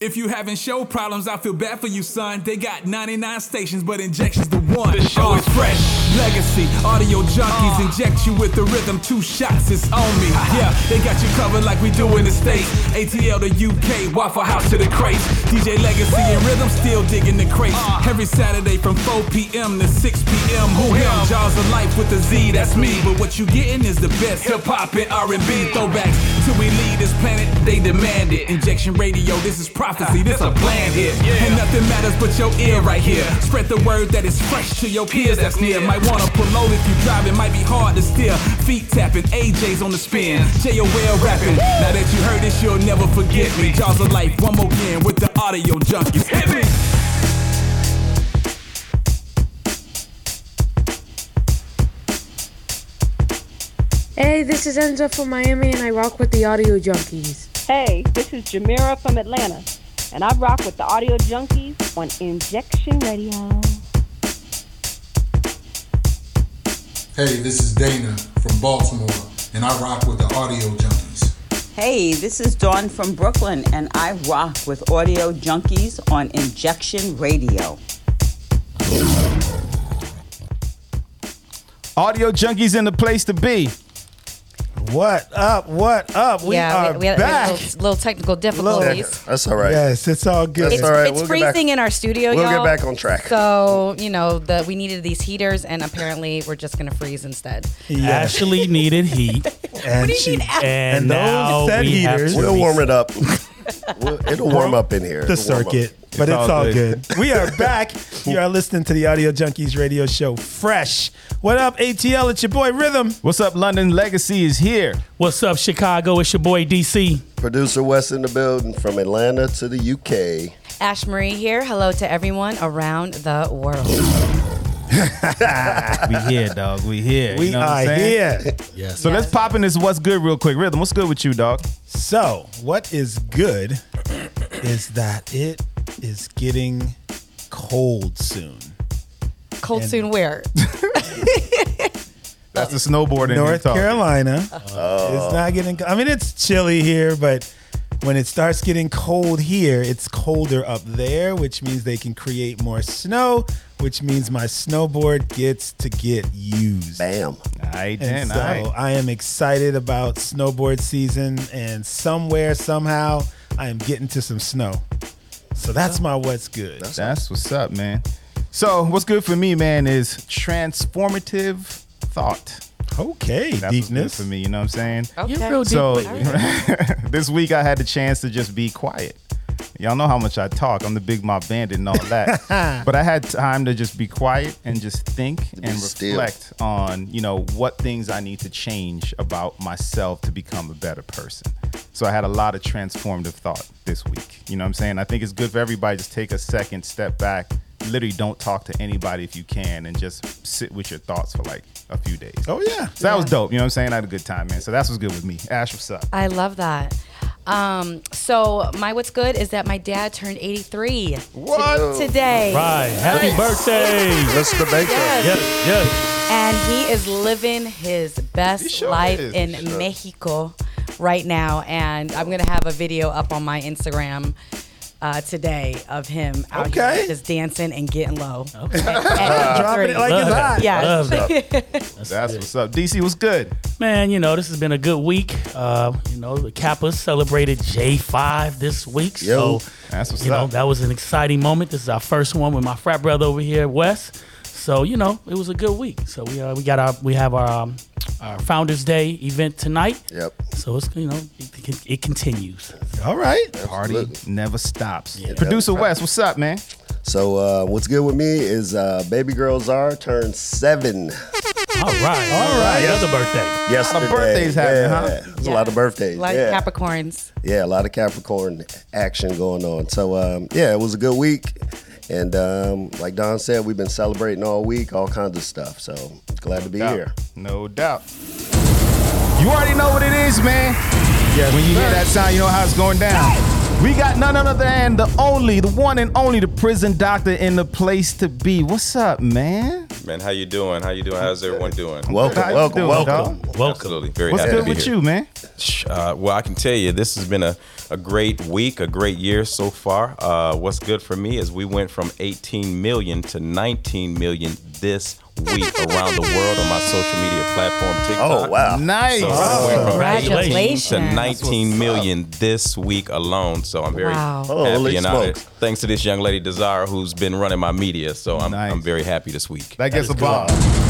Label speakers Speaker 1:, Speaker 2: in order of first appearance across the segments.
Speaker 1: If you having show problems, I feel bad for you, son. They got 99 stations, but injection's the one. The show is fresh. Legacy, audio junkies ah. inject you with the rhythm. Two shots, it's on me. Yeah, they got you covered like we do in the States. ATL to UK, Waffle House to the crates. DJ Legacy and Rhythm still digging the crates. Ah. Every Saturday from 4 p.m. to 6 p.m. Who him? Jaws of Life with the Z, that's me. But what you getting is the best hip hop and R&B throwbacks. Till we leave this planet, they demand it. Injection Radio, this is prophecy, this a plan here. And nothing matters but your ear right here. Spread the word that is fresh to your peers that's near. Might wanna pull over if you drive, it might be hard to steer. Feet tapping, AJ's on the spin. J.O.L. rapping. Now that you heard this, you'll never forget me. Jaws of Life, one more again with the audio junkies. Hit me!
Speaker 2: Hey, this is Enzo from Miami, and I rock with the Audio Junkies.
Speaker 3: Hey, this is Jamira from Atlanta, and I rock with the Audio Junkies on Injection Radio.
Speaker 4: Hey, this is Dana from Baltimore, and I rock with the Audio Junkies.
Speaker 5: Hey, this is Dawn from Brooklyn, and I rock with Audio Junkies on Injection Radio.
Speaker 6: Audio junkies in the place to be.
Speaker 7: What up? What up? We
Speaker 8: yeah,
Speaker 7: are
Speaker 8: we, we had
Speaker 7: back.
Speaker 8: a little, little technical difficulties.
Speaker 9: That's all right.
Speaker 7: Yes, it's all good.
Speaker 9: That's
Speaker 8: It's,
Speaker 9: all right.
Speaker 8: it's
Speaker 9: We'll get back-
Speaker 8: freezing in our studio,
Speaker 9: we'll get
Speaker 8: y'all.
Speaker 9: back on track.
Speaker 8: So you know the we needed these heaters, and apparently we're just gonna freeze instead.
Speaker 7: Yes.
Speaker 10: Ashley needed heat,
Speaker 7: And
Speaker 8: do you
Speaker 7: she-
Speaker 8: mean, Ashley?
Speaker 10: and,
Speaker 7: And those
Speaker 10: now
Speaker 7: said
Speaker 10: we have
Speaker 7: heaters-
Speaker 10: to
Speaker 9: We'll warm it up. We'll- it'll warm up in here.
Speaker 7: the
Speaker 9: It'll warm up.
Speaker 7: circuit, but it's,
Speaker 6: all
Speaker 7: all
Speaker 6: good.
Speaker 7: good. We are back. you are listening to the Audio Junkies radio show, fresh. What up, ATL? It's your boy Rhythm.
Speaker 6: What's up, London? Legacy is here.
Speaker 10: What's up, Chicago? It's your boy DC.
Speaker 9: Producer West in the building from Atlanta to the UK.
Speaker 8: Ash Marie here. Hello to everyone around the world.
Speaker 6: We here, dog. We here.
Speaker 7: We
Speaker 6: you know what
Speaker 7: are
Speaker 6: I'm
Speaker 7: here.
Speaker 10: Yes.
Speaker 6: So let's pop in this what's good real quick. Rhythm, what's good with you, dog?
Speaker 7: So, what is good is that it is getting cold soon.
Speaker 8: Cold
Speaker 7: And-
Speaker 8: soon where?
Speaker 6: That's the snowboarding.
Speaker 7: North
Speaker 6: you're talking.
Speaker 7: Carolina. Oh. It's not getting. I mean, it's chilly here, but when it starts getting cold here, it's colder up there, which means they can create more snow, which means my snowboard gets to get used.
Speaker 9: Bam.
Speaker 6: All right,
Speaker 7: And
Speaker 6: then.
Speaker 7: so
Speaker 6: all right.
Speaker 7: I am excited about snowboard season, and somewhere, somehow, I am getting to some snow. So that's my what's good.
Speaker 6: That's what's up, man. So what's good for me, man, is transformative thought.
Speaker 7: Okay,
Speaker 6: That's what's good
Speaker 7: deepness.
Speaker 6: for me. You know what I'm saying?
Speaker 8: Okay.
Speaker 10: You're real deep.
Speaker 6: So this week I had the chance to just be quiet. Y'all know how much I talk. I'm the big mob bandit and all that. but I had time to just be quiet and just think and
Speaker 9: still.
Speaker 6: reflect on, you know, what things I need to change about myself to become a better person. So I had a lot of transformative thought this week. You know what I'm saying? I think it's good for everybody to just take a second, step back. Literally don't talk to anybody if you can and just sit with your thoughts for like a few days.
Speaker 7: Oh yeah.
Speaker 6: So that was dope. You know what I'm saying? I had a good time, man. So that's what's good with me. Ash, what's up?
Speaker 8: I love that. Um, so my what's good is that my dad turned 83
Speaker 6: What?
Speaker 8: today.
Speaker 10: Right. Happy birthday.
Speaker 9: Mr. Baker.
Speaker 8: Yes.
Speaker 10: Yes. Yes.
Speaker 8: and he is living his best
Speaker 6: sure
Speaker 8: life
Speaker 6: is.
Speaker 8: in
Speaker 6: sure.
Speaker 8: Mexico right now. And I'm gonna have a video up on my Instagram uh, today of him out
Speaker 7: Okay.
Speaker 8: here just dancing and getting low.
Speaker 10: Okay.
Speaker 7: Dropping it like it's
Speaker 10: Love
Speaker 7: hot.
Speaker 8: Yeah.
Speaker 10: Love it.
Speaker 6: That's what's up. DC, what's good?
Speaker 10: Man, you know, this has been a good week. Uh, you know, the Kappas celebrated J5 this week.
Speaker 9: Yo.
Speaker 10: So,
Speaker 6: That's what's
Speaker 10: you know, that was an exciting moment. This is our first one with my frat brother over here, Wes. So, you know, it was a good week. So we uh, we got our we have our um, our Founders Day event tonight.
Speaker 9: Yep.
Speaker 10: So it's you know it, it continues.
Speaker 7: All right.
Speaker 6: Party never stops. Producer West, what's up, man?
Speaker 9: So uh, what's good with me is uh, baby girl Zara turned seven
Speaker 10: All right, all right. Another birthday.
Speaker 9: yesterday.
Speaker 6: birthdays happening,
Speaker 9: yeah.
Speaker 6: huh?
Speaker 9: There's a lot of birthdays.
Speaker 8: Like
Speaker 9: yeah.
Speaker 8: Capricorns.
Speaker 9: yeah, a lot of Capricorn action going on. So um, yeah, it was a good week. And um, like Don said, we've been celebrating all week, all kinds of stuff. So glad to be
Speaker 6: Doubt.
Speaker 9: here.
Speaker 6: No doubt. You already know what it is, man. Yeah, when you hear that sound, you know how it's going down. We got none other than the only, the one and only, the prison doctor in the place to be. What's up, man?
Speaker 11: man. How you doing? How you doing? How's everyone doing?
Speaker 9: Welcome,
Speaker 6: How
Speaker 9: welcome,
Speaker 6: doing,
Speaker 9: welcome.
Speaker 6: dog?
Speaker 10: Welcome.
Speaker 11: Absolutely. Very
Speaker 6: What's
Speaker 11: happy
Speaker 6: good
Speaker 11: to be here.
Speaker 6: What's good with
Speaker 11: here.
Speaker 6: you, man?
Speaker 11: Uh, well, I can tell you, this has been a, a great week, a great year so far. Uh, what's good for me is we went from 18 million to 19 million this week around the world on my social media platform, TikTok.
Speaker 9: Oh, wow.
Speaker 6: Nice.
Speaker 11: So I went from 18 to
Speaker 8: Congratulations.
Speaker 11: 19 million this week alone. So I'm very
Speaker 8: Wow.
Speaker 9: Holy
Speaker 11: happy and honored.
Speaker 9: smokes.
Speaker 11: Thanks to this young lady, Desire, who's been running my media. So I'm,
Speaker 6: Nice.
Speaker 11: I'm very happy this week.
Speaker 6: That gets a bomb.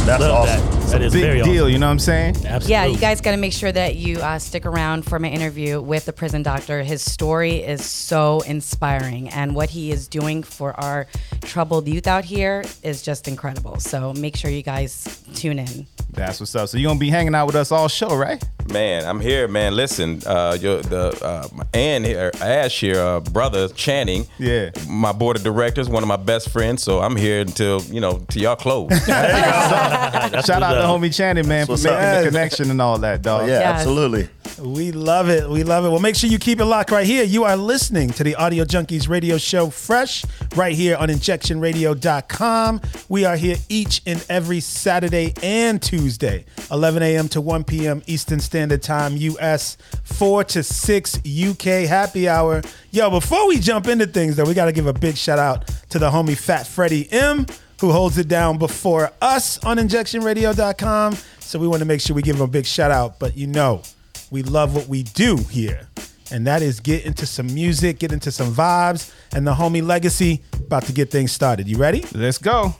Speaker 9: That's
Speaker 10: Love
Speaker 9: awesome.
Speaker 10: that. That is
Speaker 6: Big
Speaker 10: very
Speaker 6: deal,
Speaker 10: awesome.
Speaker 6: you know what I'm saying?
Speaker 10: Absolutely.
Speaker 8: Yeah, you guys got to make sure that you uh, stick around for my interview with the prison doctor. His story is so inspiring, and what he is doing for our troubled youth out here is just incredible. So make sure you guys tune in.
Speaker 6: That's what's up. So you're gonna be hanging out with us all show, right?
Speaker 11: Man, I'm here, man. Listen, uh, your, the uh, and here, Ash here, uh, brother Channing.
Speaker 6: Yeah.
Speaker 11: My board of directors, one of my best friends. So I'm here until you know till y'all close.
Speaker 6: Shout out to homie Channing, man, for making
Speaker 9: up.
Speaker 6: the connection and all that, dog.
Speaker 9: Yeah,
Speaker 8: Yes.
Speaker 9: absolutely.
Speaker 7: We love it. We love it. Well, make sure you keep it locked right here. You are listening to the Audio Junkies radio show fresh right here on injectionradio.com. We are here each and every Saturday and Tuesday, 11 a.m. to 1 p.m. Eastern Standard Time, US, 4 to 6 UK happy hour. Yo, before we jump into things, though, we got to give a big shout out to the homie Fat Freddie M, who holds it down before us on injectionradio.com. So we want to make sure we give him a big shout out. But you know, we love what we do here. And that is get into some music, get into some vibes, and the homie legacy about to get things started. You ready?
Speaker 6: Let's go.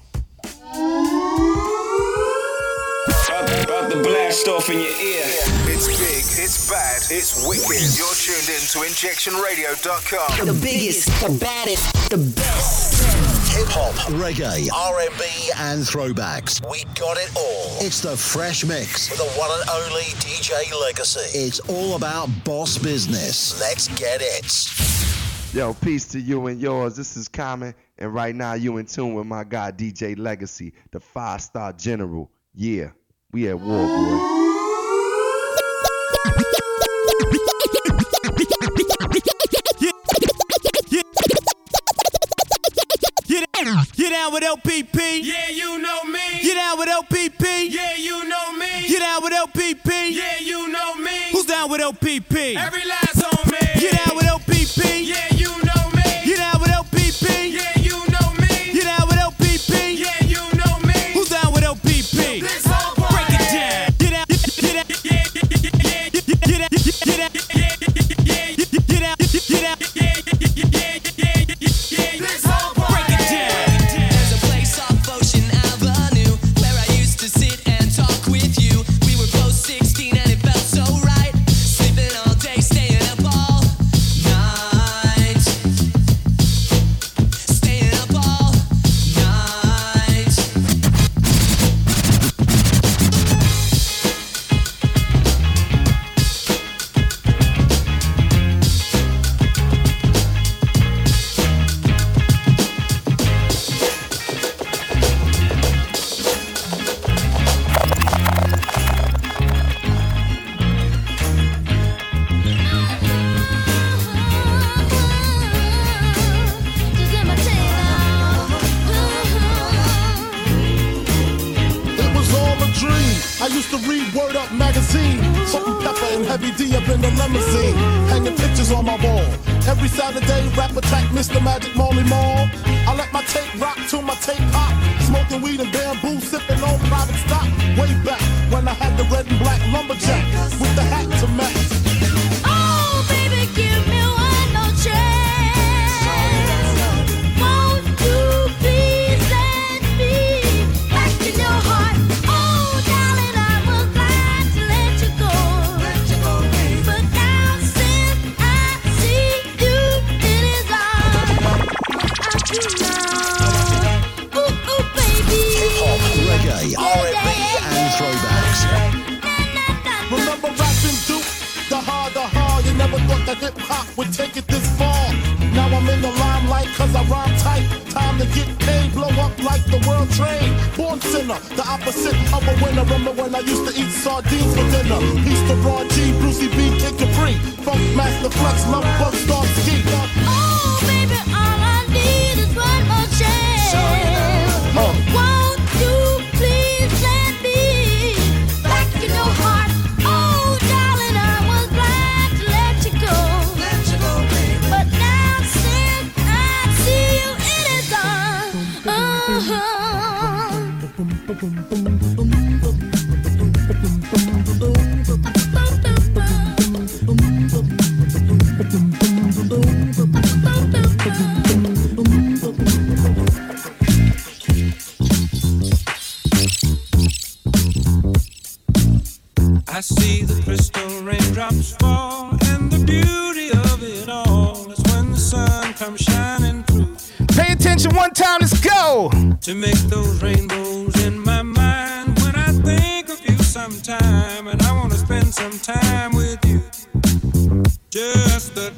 Speaker 5: About to blast off in your ear. It's big, it's bad, it's wicked. You're tuned in to injectionradio.com.
Speaker 12: The biggest, the baddest, the best. Hip hop, reggae, R&B, and throwbacks. We got it all. It's the Fresh Mix with the one and only DJ Legacy. It's all about boss business. Let's get it.
Speaker 13: Yo, peace to you and yours. This is Common, and right now you in tune with my guy DJ Legacy, the five star general. Yeah, we at war, boy.
Speaker 14: Down, with LPP. Yeah, you know me. Get down with LPP. Yeah, you know me. Get down with LPP. Yeah, you know me. Who's down with LPP? Every last on me. Get down with LPP. Yeah,
Speaker 15: I
Speaker 16: see
Speaker 17: the
Speaker 18: crystal raindrops fall, and the beauty of it all.
Speaker 6: Pay attention one time, let's go!
Speaker 18: To make those rainbows in my mind when I think of you sometime, and I want to spend some time with you. Just
Speaker 19: the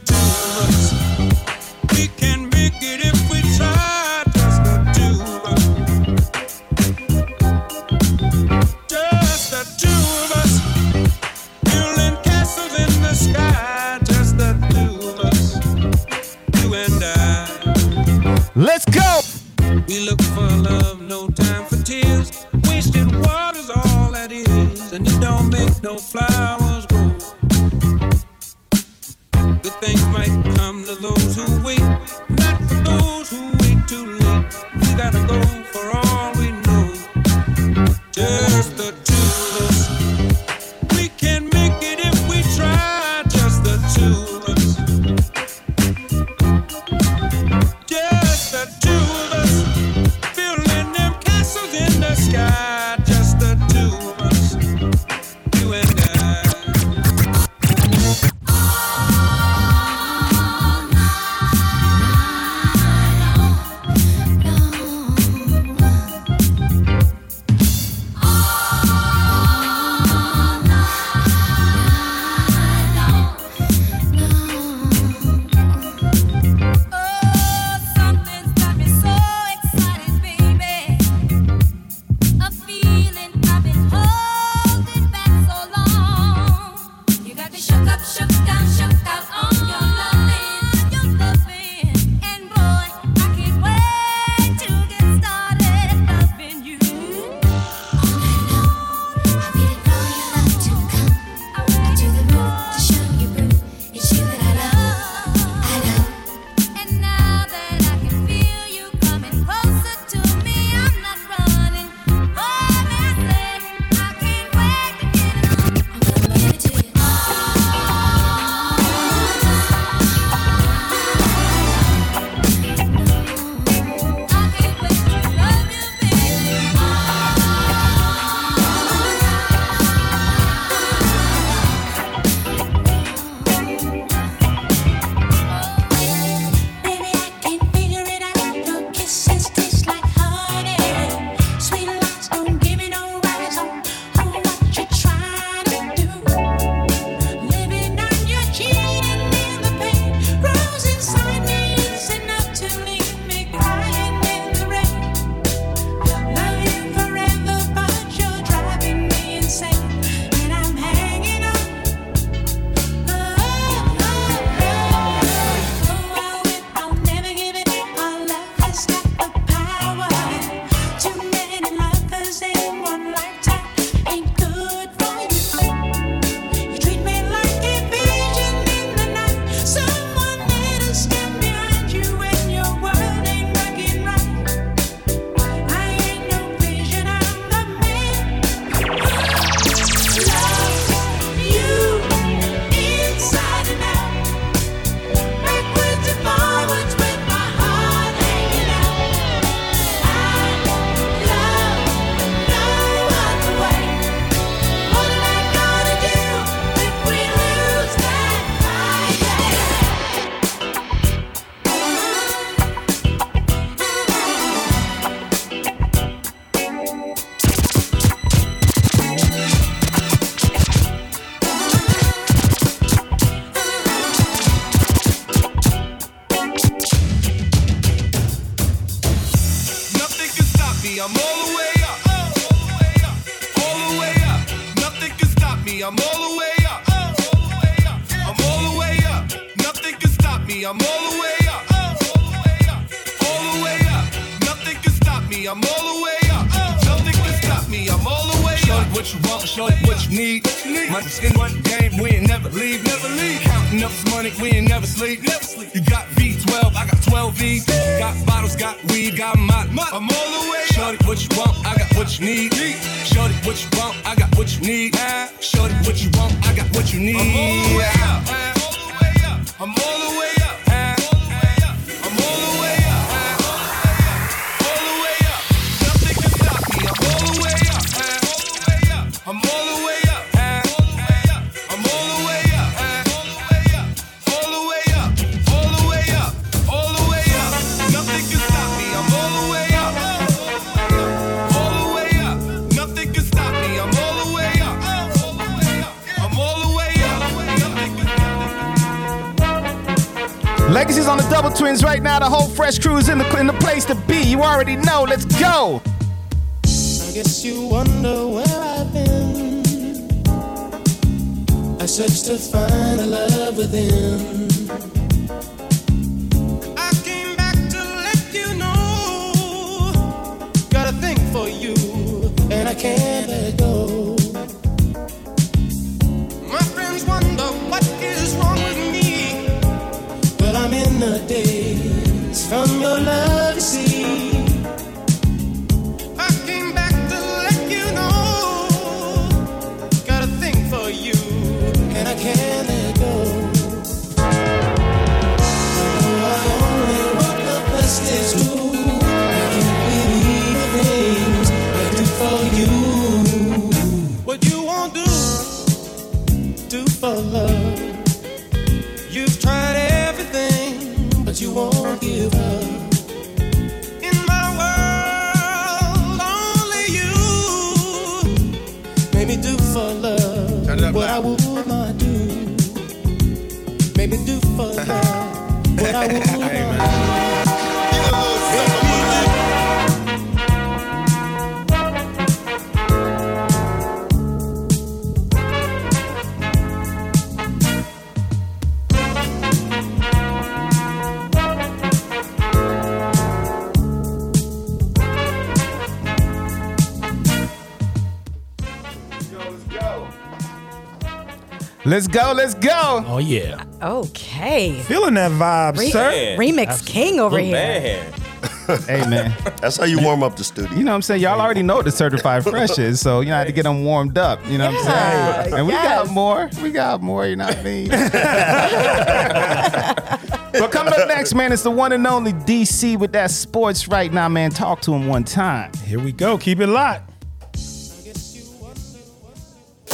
Speaker 6: Let's go. Let's go.
Speaker 10: Oh yeah.
Speaker 8: Okay.
Speaker 7: Feeling that vibe,
Speaker 8: Re-
Speaker 7: sir.
Speaker 8: Remix King over here.
Speaker 6: hey man,
Speaker 9: that's how you warm up the studio.
Speaker 6: You know what I'm saying? Y'all already know what the certified fresh is, so you know I had to get them warmed up. You know what I'm saying? And we got more. We got more. You know what I mean? but coming up next, man, it's the one and only DC with that sports right now, man. Talk to him one time.
Speaker 7: Here we go. Keep it locked.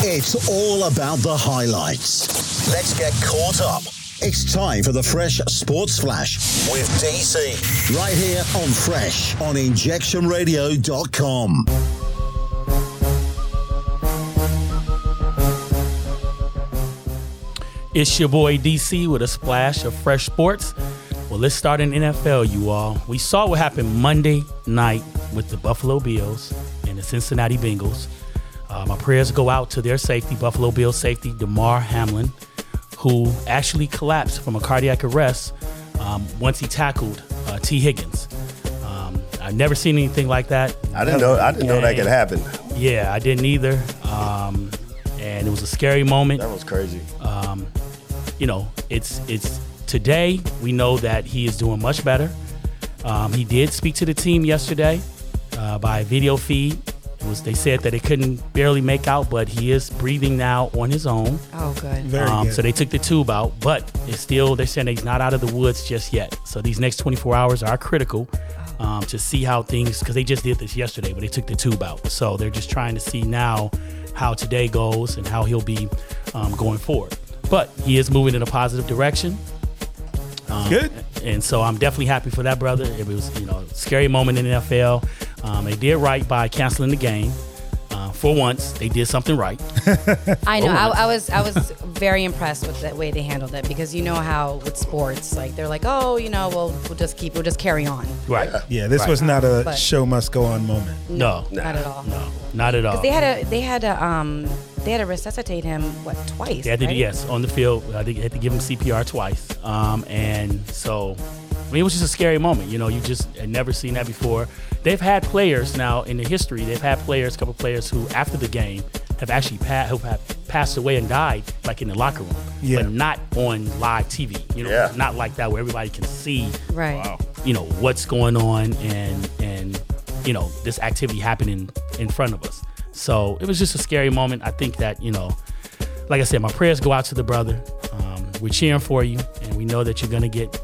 Speaker 12: It's all about the highlights. Let's get caught up. It's time for the Fresh Sports Flash with DC. Right here on Fresh on injectionradio.com.
Speaker 10: It's your boy DC with a splash of fresh sports. Well, let's start in NFL, you all. We saw what happened Monday night with the Buffalo Bills and the Cincinnati Bengals. Uh, my prayers go out to their safety, Buffalo Bills safety, Damar Hamlin, who actually collapsed from a cardiac arrest um, once he tackled uh, Tee Higgins. Um, I've never seen anything like that.
Speaker 9: I didn't know. I didn't know that could happen.
Speaker 10: Yeah, I didn't either. Um, and it was a scary moment.
Speaker 9: That was crazy.
Speaker 10: Um, you know, it's it's today. We know that he is doing much better. Um, he did speak to the team yesterday uh, by video feed. It was they said that they couldn't barely make out, but he is breathing now on his own.
Speaker 8: Oh, good.
Speaker 7: Very
Speaker 10: Um,
Speaker 7: good.
Speaker 10: so they took the tube out, but it's still they're saying he's not out of the woods just yet. So these next 24 hours are critical um, to see how things because they just did this yesterday, but they took the tube out. So they're just trying to see now how today goes and how he'll be um, going forward. But he is moving in a positive direction. Um,
Speaker 7: Good.
Speaker 10: And so I'm definitely happy for that brother. It was you know a scary moment in the NFL. Um, they did right by canceling the game. Uh, for once, they did something right.
Speaker 8: I know. I. I was I was very impressed with the way they handled it because you know how with sports, like they're like, oh, you know, we'll we'll just keep we'll just carry on.
Speaker 10: Right.
Speaker 7: Yeah, this
Speaker 10: Right.
Speaker 7: was not a
Speaker 8: But-
Speaker 7: show must go on moment.
Speaker 10: No,
Speaker 8: Not at all.
Speaker 10: no, not at all.
Speaker 8: They had to they had to um they had to resuscitate him what twice.
Speaker 10: They had to,
Speaker 8: right?
Speaker 10: yes, on the field. Uh, they had to give him CPR twice. Um, and so, I mean, it was just a scary moment. You know, you just had never seen that before. They've had players now in the history. They've had players, a couple players who, after the game, have actually pa- who have passed away and died, like in the locker room,
Speaker 7: Yeah.
Speaker 10: but not on live TV. You know,
Speaker 9: Yeah.
Speaker 10: not like that where everybody can see,
Speaker 8: Right.
Speaker 10: you know, what's going on and and you know, this activity happening in front of us. So it was just a scary moment. I think that, you know, like I said, my prayers go out to the brother. Um, we're cheering for you, and we know that you're gonna get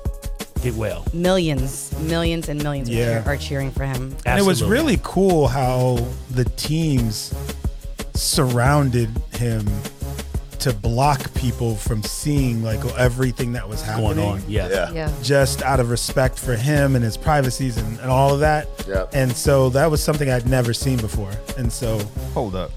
Speaker 10: get well.
Speaker 8: Millions, millions, and millions are
Speaker 7: Yeah.
Speaker 8: cheer- are cheering for him.
Speaker 7: And it was
Speaker 10: Absolutely.
Speaker 7: really cool how the teams surrounded him to block people from seeing like everything that was
Speaker 10: Going
Speaker 7: happening.
Speaker 10: on, yeah. Yeah.
Speaker 8: Yeah.
Speaker 7: Just out of respect for him and his privacies and, and all of that.
Speaker 9: Yep.
Speaker 7: And so that was something I'd never seen before. And so
Speaker 6: Hold up.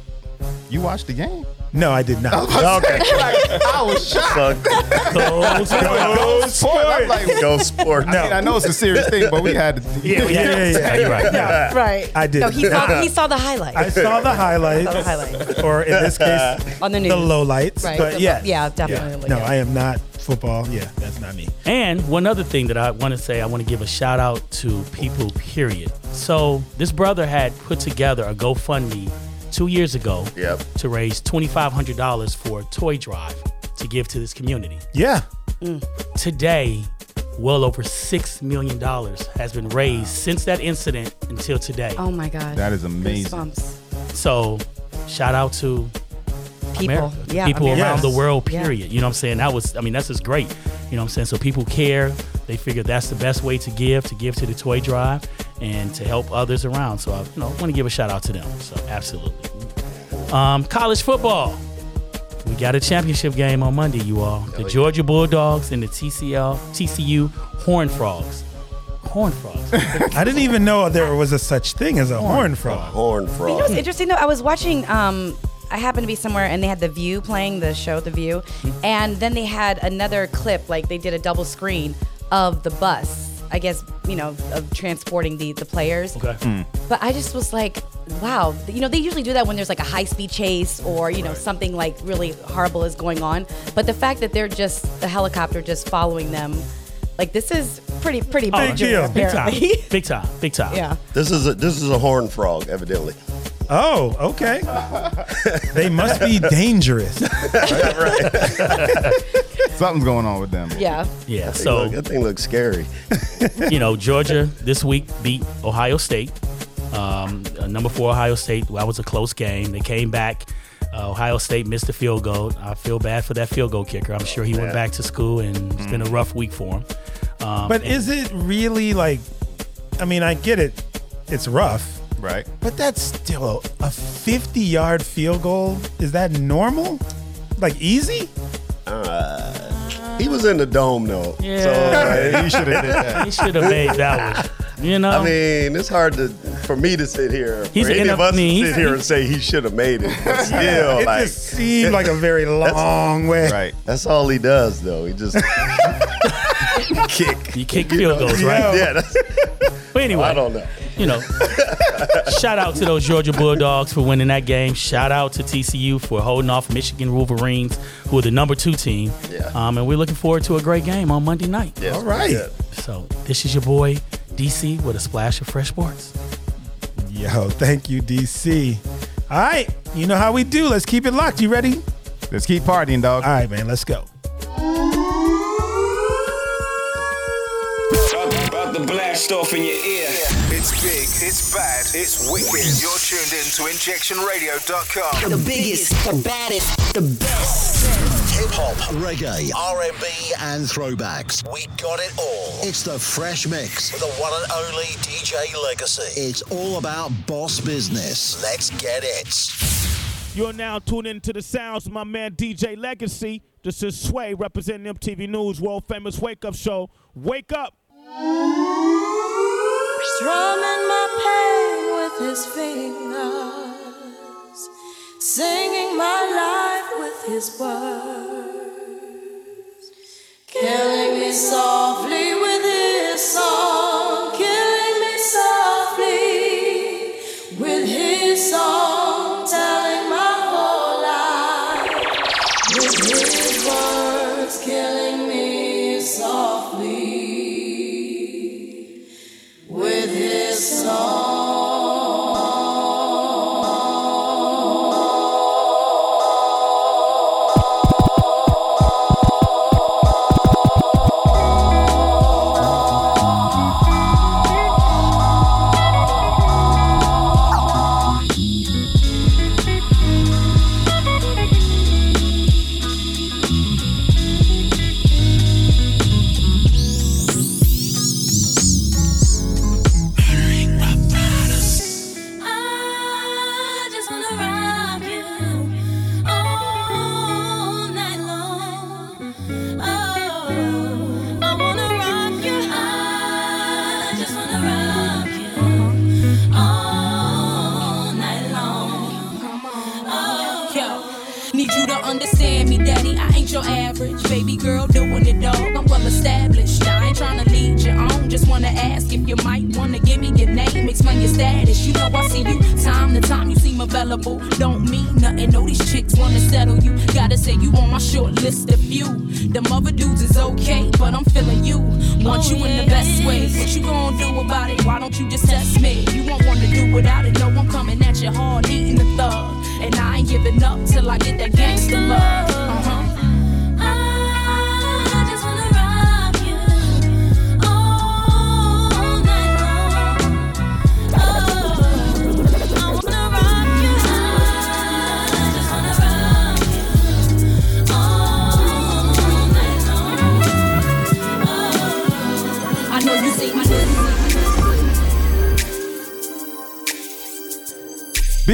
Speaker 6: You watched the game?
Speaker 7: No, I did not.
Speaker 6: I was about like, I was shocked.
Speaker 7: Go
Speaker 6: sport. I'm like,
Speaker 9: Go sport.
Speaker 6: I mean, I know it's a serious thing, but we had to.
Speaker 7: Yeah, yeah, yeah, yeah.
Speaker 10: you're right.
Speaker 7: Yeah.
Speaker 8: Right.
Speaker 7: I did.
Speaker 8: No, he saw, he saw the highlights.
Speaker 7: I saw the highlights,
Speaker 8: Saw the highlights.
Speaker 7: or in this case,
Speaker 8: On the news.
Speaker 7: the lowlights.
Speaker 8: Right,
Speaker 7: But
Speaker 8: the-
Speaker 7: yeah,
Speaker 8: yeah, definitely,
Speaker 7: No,
Speaker 8: yeah.
Speaker 7: I am not football. Yeah, that's not me.
Speaker 10: And one other thing that I want to say, I want to give a shout out to people, period. So this brother had put together a GoFundMe two years ago
Speaker 9: Yep.
Speaker 10: to raise $2,500 for a toy drive to give to this community.
Speaker 7: Yeah. Mm.
Speaker 10: Today, well over $6 million has been raised since that incident until today.
Speaker 8: Oh my God.
Speaker 6: That is amazing.
Speaker 8: Goosebumps.
Speaker 10: So, shout out to
Speaker 8: People.
Speaker 10: America,
Speaker 8: Yeah,
Speaker 10: people
Speaker 8: America.
Speaker 10: around the
Speaker 8: Yes.
Speaker 10: world.
Speaker 8: Yeah.
Speaker 10: Period. You know what I'm saying? That was, I mean, that's just great. You know what I'm saying? So people care. They figure that's the best way to give, to give to the toy drive, and to help others around. So I, you know, want to give a shout out to them. So absolutely. Um, college football. We got a championship game on Monday, you all. The Georgia Bulldogs and the TCL TCU Horn Frogs. Horn Frogs.
Speaker 7: I didn't even know there was a such thing as a horn frog.
Speaker 9: Horn frog.
Speaker 8: You know
Speaker 9: frog.
Speaker 8: what's interesting though? I was watching. Um, I happened to be somewhere and they had The View playing the show The View, and then they had another clip, like they did a double screen of the bus. I guess you know of transporting the the players.
Speaker 10: Okay. Hmm.
Speaker 8: But I just was like, wow, you know, they usually do that when there's like a high speed chase or, you know, something like really horrible is going on. But the fact that they're just the helicopter just following them, like this is pretty, pretty
Speaker 10: Oh,
Speaker 8: major,
Speaker 10: Big time.
Speaker 8: apparently.
Speaker 10: Big time. Big time.
Speaker 8: yeah.
Speaker 9: This is a this is a horn frog, evidently.
Speaker 7: Oh, okay. they must be dangerous.
Speaker 6: Something's going on with them.
Speaker 8: Yeah.
Speaker 10: Yeah.
Speaker 9: That thing
Speaker 10: So
Speaker 9: look- that thing looks scary.
Speaker 10: you know, Georgia this week beat Ohio State. Um, uh, number four Ohio State. That was a close game. They came back. Uh, Ohio State missed the field goal. I feel bad for that field goal kicker. I'm sure he went back to school, and it's been a rough week for him. Um,
Speaker 7: But
Speaker 10: and-
Speaker 7: is it really like? I mean, I get it. It's rough,
Speaker 6: Right.
Speaker 7: but that's still a 50 yard field goal. Is that normal? Like easy?
Speaker 9: Uh, he was in the dome though.
Speaker 10: Yeah.
Speaker 9: So uh,
Speaker 6: You should have did that.
Speaker 10: he should have made that one. You know,
Speaker 9: I mean, it's hard to for me to sit here.
Speaker 10: He's
Speaker 9: for any of us
Speaker 10: I mean,
Speaker 9: to sit here and say he should have made it. But still,
Speaker 7: it
Speaker 9: like
Speaker 7: just seemed like a very long way.
Speaker 6: Right.
Speaker 9: that's all he does though. He just kick.
Speaker 10: you kick field goals, right?
Speaker 9: Yeah, that's,
Speaker 10: But anyway,
Speaker 9: I don't know.
Speaker 10: You know, shout out to those Georgia Bulldogs for winning that game. Shout out to TCU for holding off Michigan Wolverines, who are the number two team.
Speaker 9: Yeah.
Speaker 10: Um, and we're looking forward to a great game on Monday night.
Speaker 9: Yes,
Speaker 7: All right.
Speaker 9: good.
Speaker 10: So this is your boy DC with a splash of fresh sports.
Speaker 7: Yo, thank you, DC. All right, you know how we do. Let's keep it locked. You ready?
Speaker 6: Let's keep partying, dog.
Speaker 7: All right, man. Let's go.
Speaker 20: About, about to blast off in your ear. It's big, it's bad, it's wicked. You're tuned in to injectionradio.com.
Speaker 12: The biggest, the baddest, the best. Hip hop, reggae, R&B, and throwbacks. We got it all. It's the Fresh Mix with the one and only DJ Legacy. It's all about boss business. Let's get it.
Speaker 21: You're now tuned into the sounds of my man DJ Legacy. This is Sway representing MTV News World Famous Wake Up Show. Wake up!
Speaker 14: His fingers, singing my life with his words, killing me softly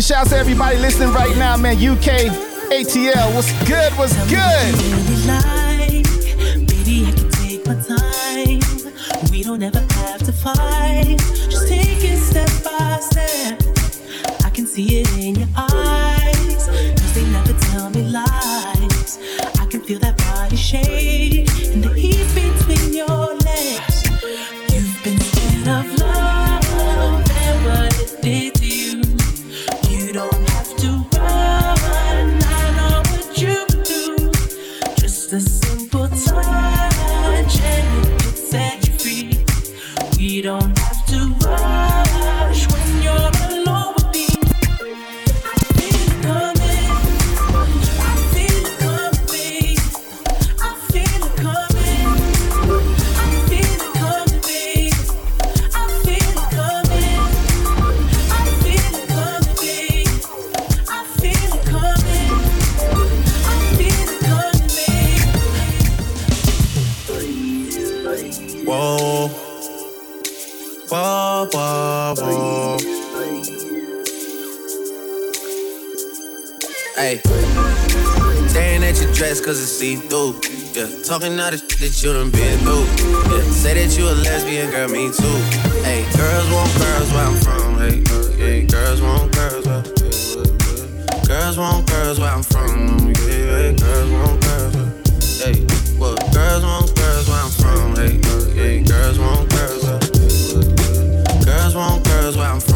Speaker 6: Big shout out to everybody listening right now, man. UK, ATL, what's good? What's good?
Speaker 22: Whoa. Whoa, whoa, whoa. Hey. Staring at your dress cause it's see through. Yeah, talking all the shit that you done been through. Yeah, say that you a lesbian, girl, me too. Hey, girls want girls where I'm from. Hey, uh, yeah, girls want girls. Uh, yeah, uh, girls want girls where I'm from. Yeah, yeah girls want girls. Uh, hey, what? Girls want from. Hey, look, hey, girls want girls. Hey, girls want girls where
Speaker 23: I'm
Speaker 24: from.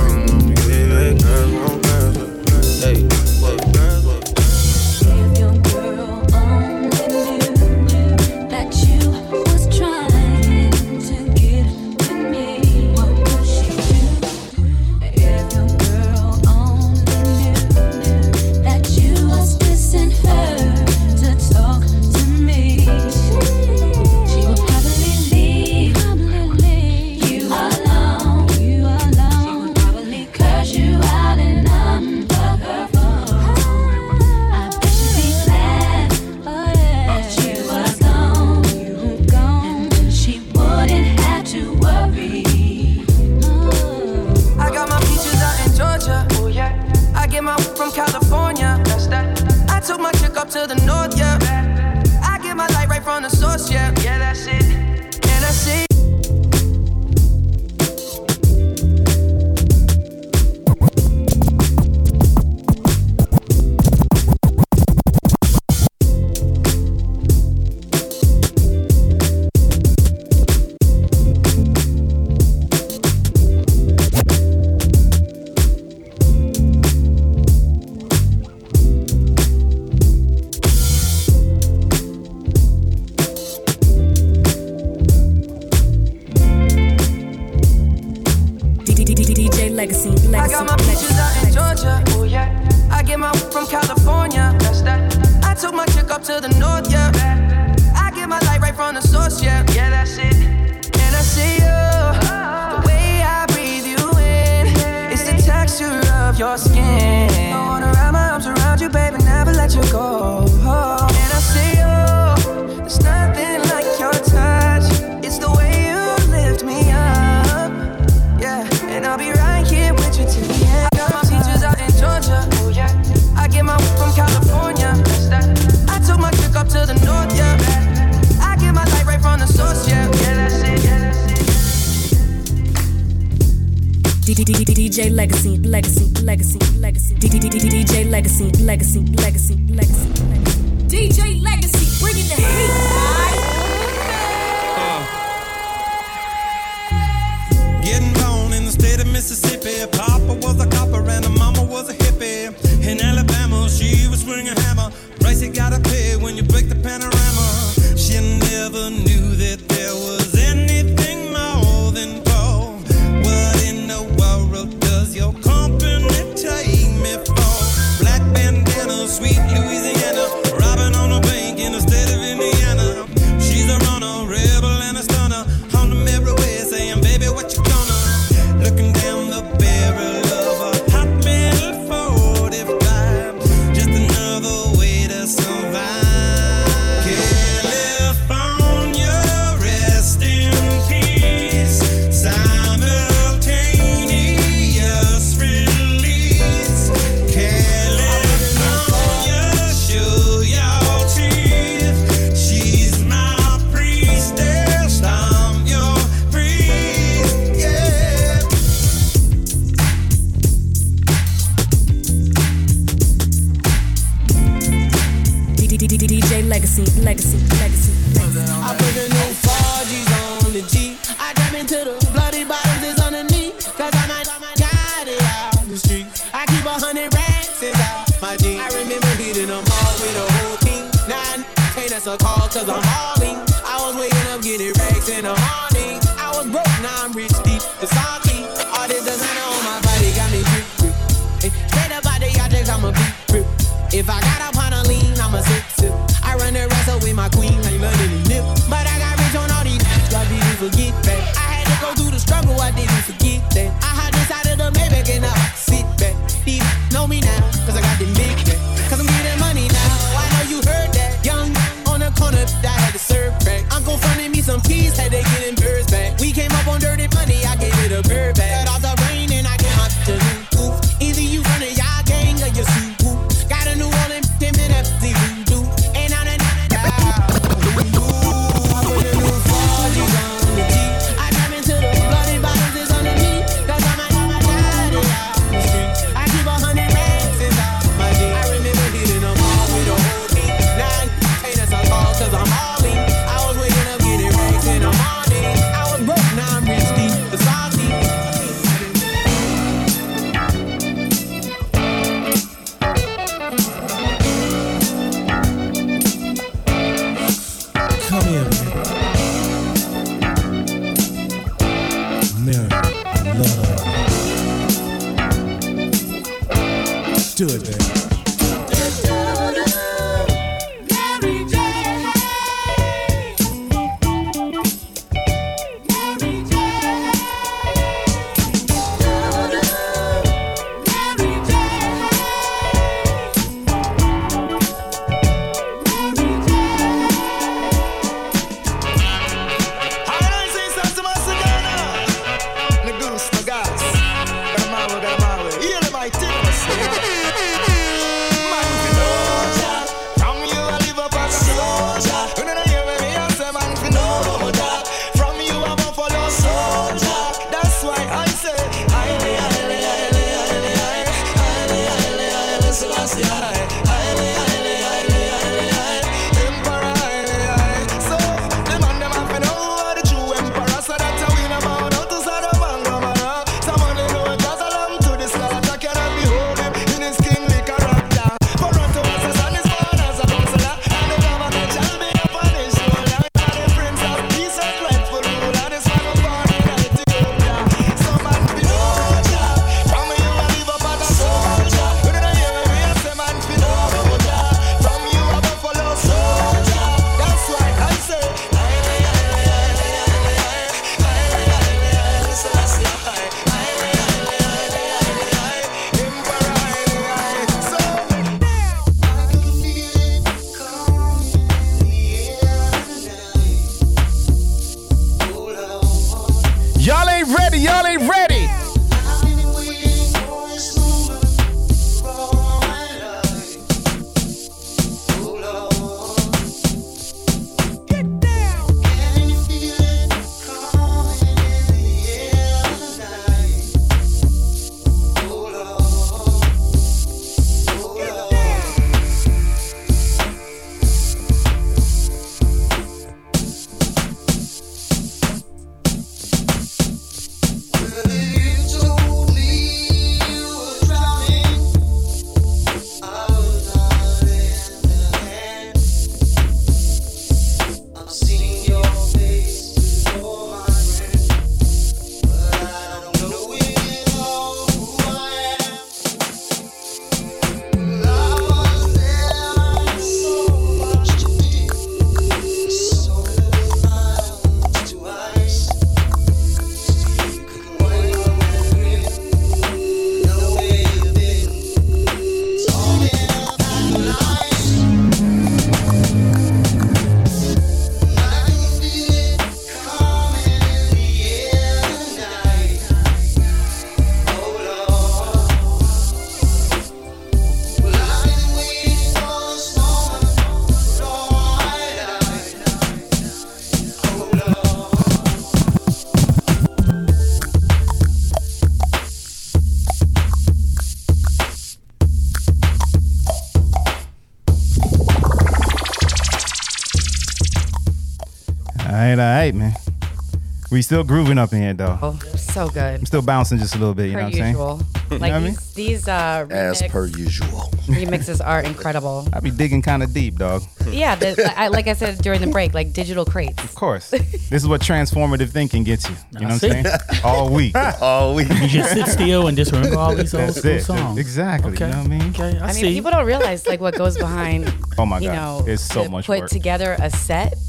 Speaker 6: Still grooving up in here though.
Speaker 8: Oh, so good.
Speaker 6: I'm still bouncing just a little bit. You
Speaker 8: Per
Speaker 6: know what I'm saying?
Speaker 8: usual.
Speaker 6: You know
Speaker 8: Like
Speaker 6: I mean?
Speaker 8: these, these uh,
Speaker 9: As per usual.
Speaker 8: remixes are incredible.
Speaker 6: I be digging kind of deep, dog.
Speaker 8: Yeah, the, I, like I said during the break, like digital crates.
Speaker 6: Of course. this is what transformative thinking gets you. You know what I'm saying? All week.
Speaker 9: All week.
Speaker 10: You just sit still and just remember all these old school songs.
Speaker 6: Exactly.
Speaker 10: Okay.
Speaker 6: You know what I mean?
Speaker 10: Okay, I,
Speaker 8: I mean, people don't realize like what goes behind.
Speaker 6: Oh my
Speaker 8: you
Speaker 6: God.
Speaker 8: know,
Speaker 6: It's so
Speaker 8: to
Speaker 6: much
Speaker 8: put
Speaker 6: work.
Speaker 8: together a set
Speaker 6: It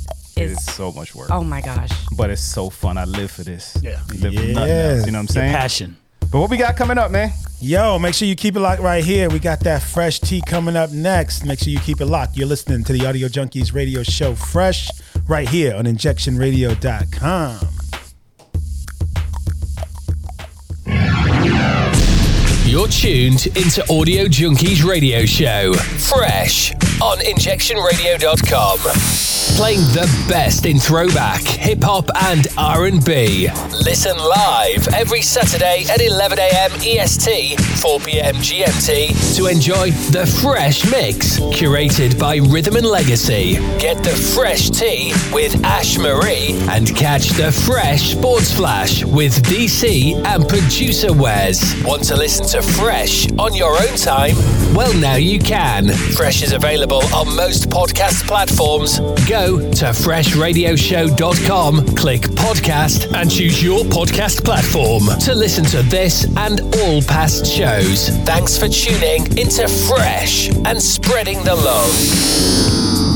Speaker 8: is
Speaker 6: is so much work.
Speaker 8: oh my gosh.
Speaker 6: But it's so fun. I live for this.
Speaker 10: Yeah.
Speaker 6: Live for nothing
Speaker 7: Yes.
Speaker 6: else. You know what I'm
Speaker 10: Your
Speaker 6: saying?
Speaker 10: passion.
Speaker 6: But what we got coming up, man?
Speaker 7: Yo, make sure you keep it locked right here. We got that fresh tea coming up next. Make sure you keep it locked. You're listening to the Audio Junkies radio show Fresh right here on injectionradio.com.
Speaker 25: You're tuned into Audio Junkies radio show, fresh on injectionradio.com. Playing the best in throwback, hip hop, and R&B. Listen live every Saturday at 11 a.m. EST, 4 p.m. GMT to enjoy the fresh mix curated by Rhythm and Legacy. Get the fresh tea with Ash Marie and catch the fresh sports flash with DC and producer Wes. Want to listen to Fresh on your own time? Well, now you can. Fresh is available on most podcast platforms. Go to freshradioshow.com, click podcast, and choose your podcast platform to listen to this and all past shows. Thanks for tuning into Fresh and spreading the love.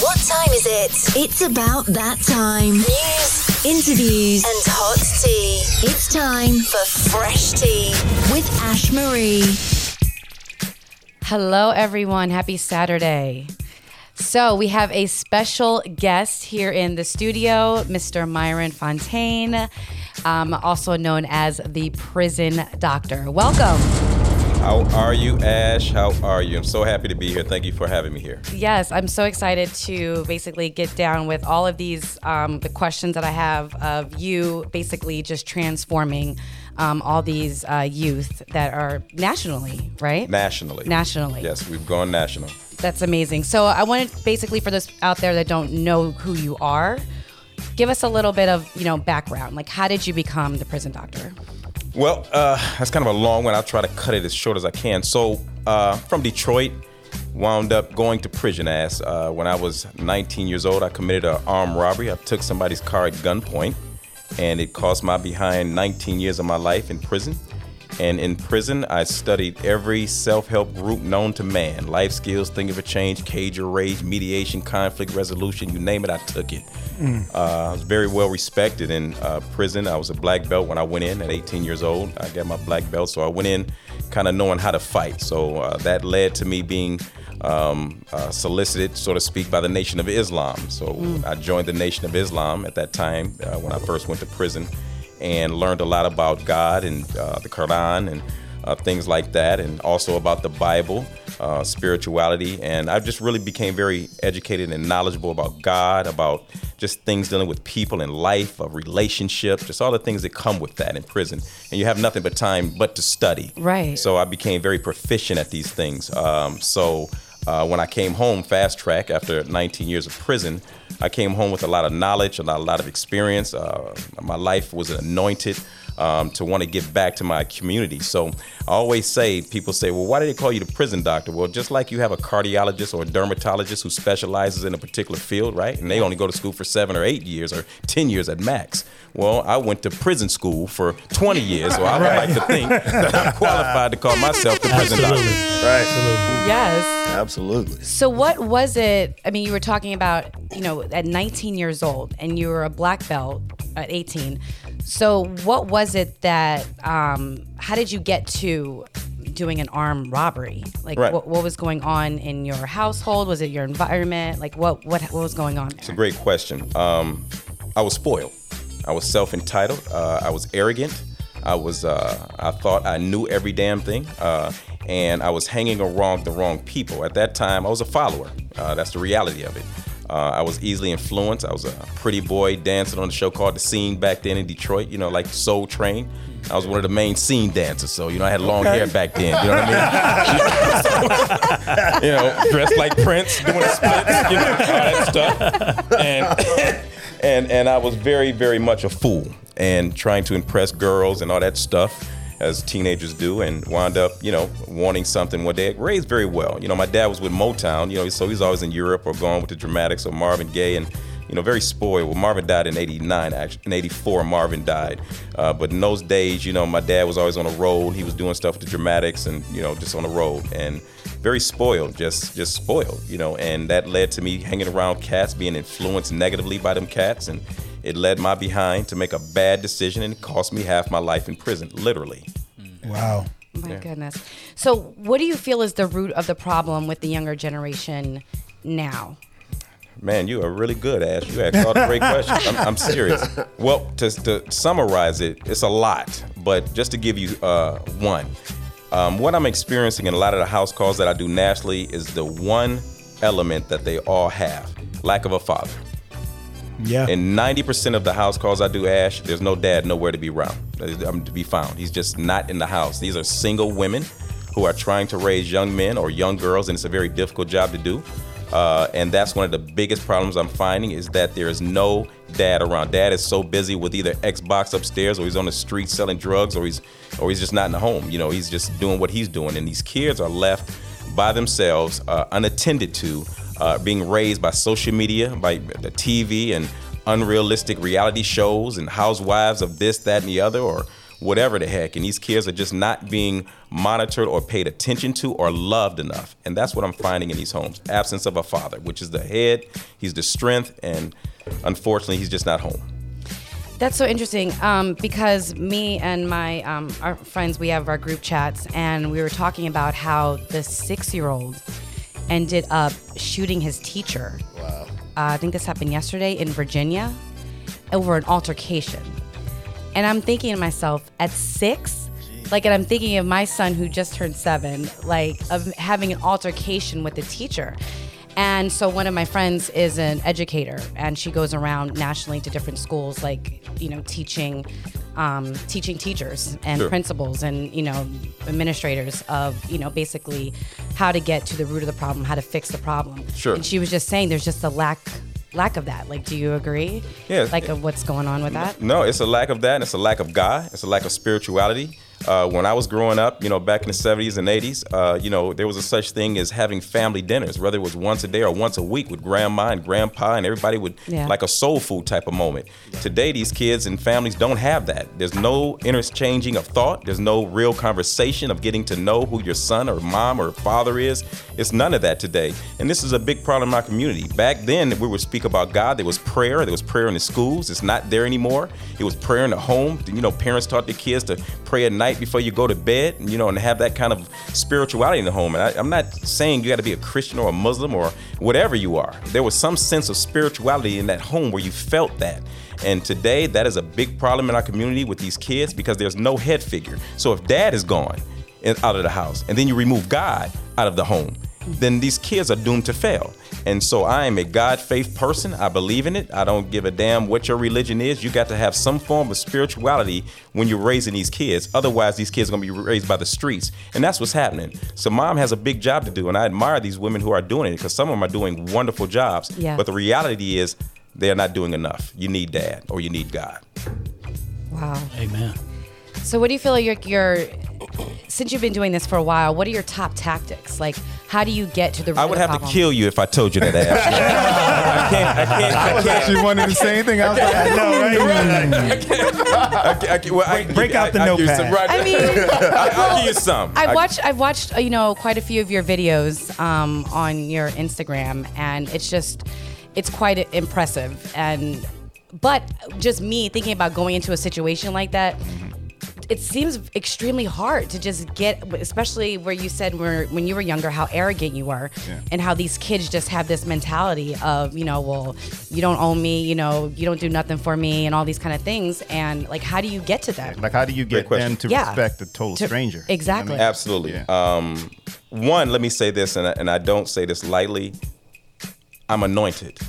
Speaker 26: What time is it? It's about that time. News, interviews, and hot tea. It's time for Fresh Tea with Ash Marie.
Speaker 8: Hello, everyone. Happy Saturday. So, we have a special guest here in the studio, Mr. Myron Fontaine, um, also known as the prison doctor. Welcome.
Speaker 11: How are you, Ash? How are you? I'm so happy to be here. Thank you for having me here.
Speaker 8: Yes, I'm so excited to basically get down with all of these, um, the questions that I have of you basically just transforming um, all these uh, youth that are nationally, right?
Speaker 11: Nationally.
Speaker 8: Nationally.
Speaker 11: Yes, we've gone national.
Speaker 8: That's amazing. So I wanted basically for those out there that don't know who you are, give us a little bit of you know background. Like, how did you become the prison doctor?
Speaker 11: Well, uh, that's kind of a long one. I'll try to cut it as short as I can. So, uh, from Detroit, wound up going to prison as uh, when I was 19 years old. I committed an armed robbery. I took somebody's car at gunpoint, and it cost my behind 19 years of my life in prison. And in prison, I studied every self help group known to man life skills, think of a change, cage or rage, mediation, conflict resolution you name it, I took it.
Speaker 27: Mm.
Speaker 11: Uh, I was very well respected in uh, prison. I was a black belt when I went in at 18 years old. I got my black belt, so I went in kind of knowing how to fight. So uh, that led to me being um, uh, solicited, so to speak, by the Nation of Islam. So
Speaker 27: Mm.
Speaker 11: I joined the Nation of Islam at that time uh, when I first went to prison and learned a lot about God and uh, the Quran and uh, things like that, and also about the Bible, uh, spirituality. And I just really became very educated and knowledgeable about God, about just things dealing with people and life, of relationships, just all the things that come with that in prison. And you have nothing but time but to study.
Speaker 8: Right.
Speaker 11: So I became very proficient at these things. Um, so uh, when I came home, fast track after 19 years of prison, I came home with a lot of knowledge, a lot, a lot of experience. Uh, my life was anointed um, to want to give back to my community. So I always say, people say, well, why do they call you the prison doctor? Well, just like you have a cardiologist or a dermatologist who specializes in a particular field, right? And they only go to school for seven or eight years or 10 years at max. Well, I went to prison school for 20 years, so I would like to think that I'm qualified to call myself the prison doctor.
Speaker 9: Right. Absolutely.
Speaker 8: Yes.
Speaker 9: Absolutely.
Speaker 8: So what was it? I mean, you were talking about you know at 19 years old, and you were a black belt at 18. So what was it that? Um, how did you get to? doing an armed robbery like
Speaker 11: Right.
Speaker 8: what, what was going on in your household was it your environment like what what, what was going on
Speaker 11: It's a great question. Um, I was spoiled. I was self-entitled. Uh, I was arrogant. I was. Uh, I thought I knew every damn thing, uh, and I was hanging around the wrong people. At that time, I was a follower. Uh, that's the reality of it. Uh, I was easily influenced. I was a pretty boy dancing on the show called The Scene back then in Detroit, you know, like Soul Train. I was one of the main scene dancers, so you know I had long
Speaker 1: Okay.
Speaker 11: hair back then. You know what I mean? you know, dressed like Prince, doing splits, you know, all that stuff. And and and I was very very much a fool and trying to impress girls and all that stuff as teenagers do and wound up you know wanting something one day raised very well. You know my dad was with motown you know so he's always in europe or going with the dramatics or marvin gaye and you know very spoiled well marvin died in 89 actually in 84 marvin died uh, but in those days you know my dad was always on the road he was doing stuff with the dramatics and you know just on the road and very spoiled just just spoiled you know and that led to me hanging around cats being influenced negatively by them cats and it led my behind to make a bad decision and it cost me half my life in prison literally
Speaker 7: Wow.
Speaker 8: My
Speaker 11: Yeah.
Speaker 8: goodness. So, what do you feel is the root of the problem with the younger generation now?
Speaker 11: Man, you are really good, Ash. You asked all the great questions. I'm, I'm serious. Well, to, to summarize it, it's a lot, but just to give you uh, one, um, what I'm experiencing in a lot of the house calls that I do nationally is the one element that they all have lack of a father.
Speaker 7: Yeah.
Speaker 11: And 90% of the house calls I do, Ash, there's no dad nowhere to be around, um, to be found. He's just not in the house. These are single women who are trying to raise young men or young girls, and it's a very difficult job to do. Uh, and that's one of the biggest problems I'm finding is that there is no dad around. Dad is so busy with either Xbox upstairs or he's on the street selling drugs or he's or he's just not in the home. You know, he's just doing what he's doing, and these kids are left by themselves, uh, unattended to, uh, being raised by social media, by the TV and unrealistic reality shows and housewives of this, that, and the other, or whatever the heck. And these kids are just not being monitored or paid attention to or loved enough. And that's what I'm finding in these homes absence of a father, which is the head, he's the strength, and unfortunately, he's just not home.
Speaker 8: That's so interesting um, because me and my um, our friends, we have our group chats, and we were talking about how the six-year-old ended up shooting his teacher.
Speaker 9: Wow.
Speaker 8: Uh, I think this happened yesterday in Virginia over an altercation. And I'm thinking to myself, at six, like, and I'm thinking of my son who just turned seven, like, of having an altercation with the teacher. And so one of my friends is an educator, and she goes around nationally to different schools, like you know, teaching, um, teaching teachers and
Speaker 27: Sure.
Speaker 8: principals and you know, administrators of you know, basically how to get to the root of the problem, how to fix the problem.
Speaker 11: Sure.
Speaker 8: And she was just saying there's just a lack, lack of that. Like, do you agree?
Speaker 11: Yeah.
Speaker 8: Like, of what's going on with that?
Speaker 11: No, it's a lack of that. and It's a lack of God. It's a lack of spirituality. Uh, when I was growing up, you know, back in the 70s and 80s, uh, you know, there was a such thing as having family dinners, whether it was once a day or once a week with grandma and grandpa, and everybody would
Speaker 27: Yeah.
Speaker 11: like a soul food type of moment. Today, these kids and families don't have that. There's no interchanging of thought. There's no real conversation of getting to know who your son or mom or father is. It's none of that today. And this is a big problem in our community. Back then, we would speak about God. There was prayer. There was prayer in the schools. It's not there anymore. It was prayer in the home. You know, parents taught their kids to pray at night before you go to bed, you know, and have that kind of spirituality in the home. And I, I'm not saying you got to be a Christian or a Muslim or whatever you are. There was some sense of spirituality in that home where you felt that. And today, that is a big problem in our community with these kids because there's no head figure. So if dad is gone out of the house and then you remove God out of the home, then these kids are doomed to fail. And so I am a God faith person. I believe in it. I don't give a damn what your religion is. You got to have some form of spirituality when you're raising these kids. Otherwise, these kids are going to be raised by the streets. And that's what's happening. So mom has a big job to do. And I admire these women who are doing it because some of them are doing wonderful jobs.
Speaker 8: Yeah.
Speaker 11: But the reality is, they're not doing enough. You need dad or you need God.
Speaker 8: Wow.
Speaker 10: Amen.
Speaker 8: So, what do you feel like your, your since you've been doing this for a while? What are your top tactics? Like, how do you get to the root
Speaker 11: I would
Speaker 8: of the
Speaker 11: have
Speaker 8: problem?
Speaker 11: to kill you if I told you that, I can't. I can't. I
Speaker 6: I was
Speaker 11: can't.
Speaker 6: actually wondering the same thing. I was like, I know, right?
Speaker 11: I can't- well, I-
Speaker 7: Break out the
Speaker 11: I- I some-
Speaker 7: notepad.
Speaker 11: right.
Speaker 8: I mean,
Speaker 11: I- I'll give you some.
Speaker 8: I've watched I've watched uh, you know quite a few of your videos um, on your Instagram, and it's just it's quite impressive. And but just me thinking about going into a situation like that. It seems extremely hard to just get, especially where you said where, when you were younger, how arrogant you were,
Speaker 6: Yeah.
Speaker 8: and how these kids just have this mentality of, you know, well, you don't own me, you know, you don't do nothing for me, and all these kind of things. And like, how do you get to that?
Speaker 6: Like, how do you get them to
Speaker 8: Yeah.
Speaker 6: respect a total
Speaker 8: To-
Speaker 6: stranger?
Speaker 8: exactly.
Speaker 11: Absolutely. Um, one, let me say this, and I, and I don't say this lightly. I'm anointed.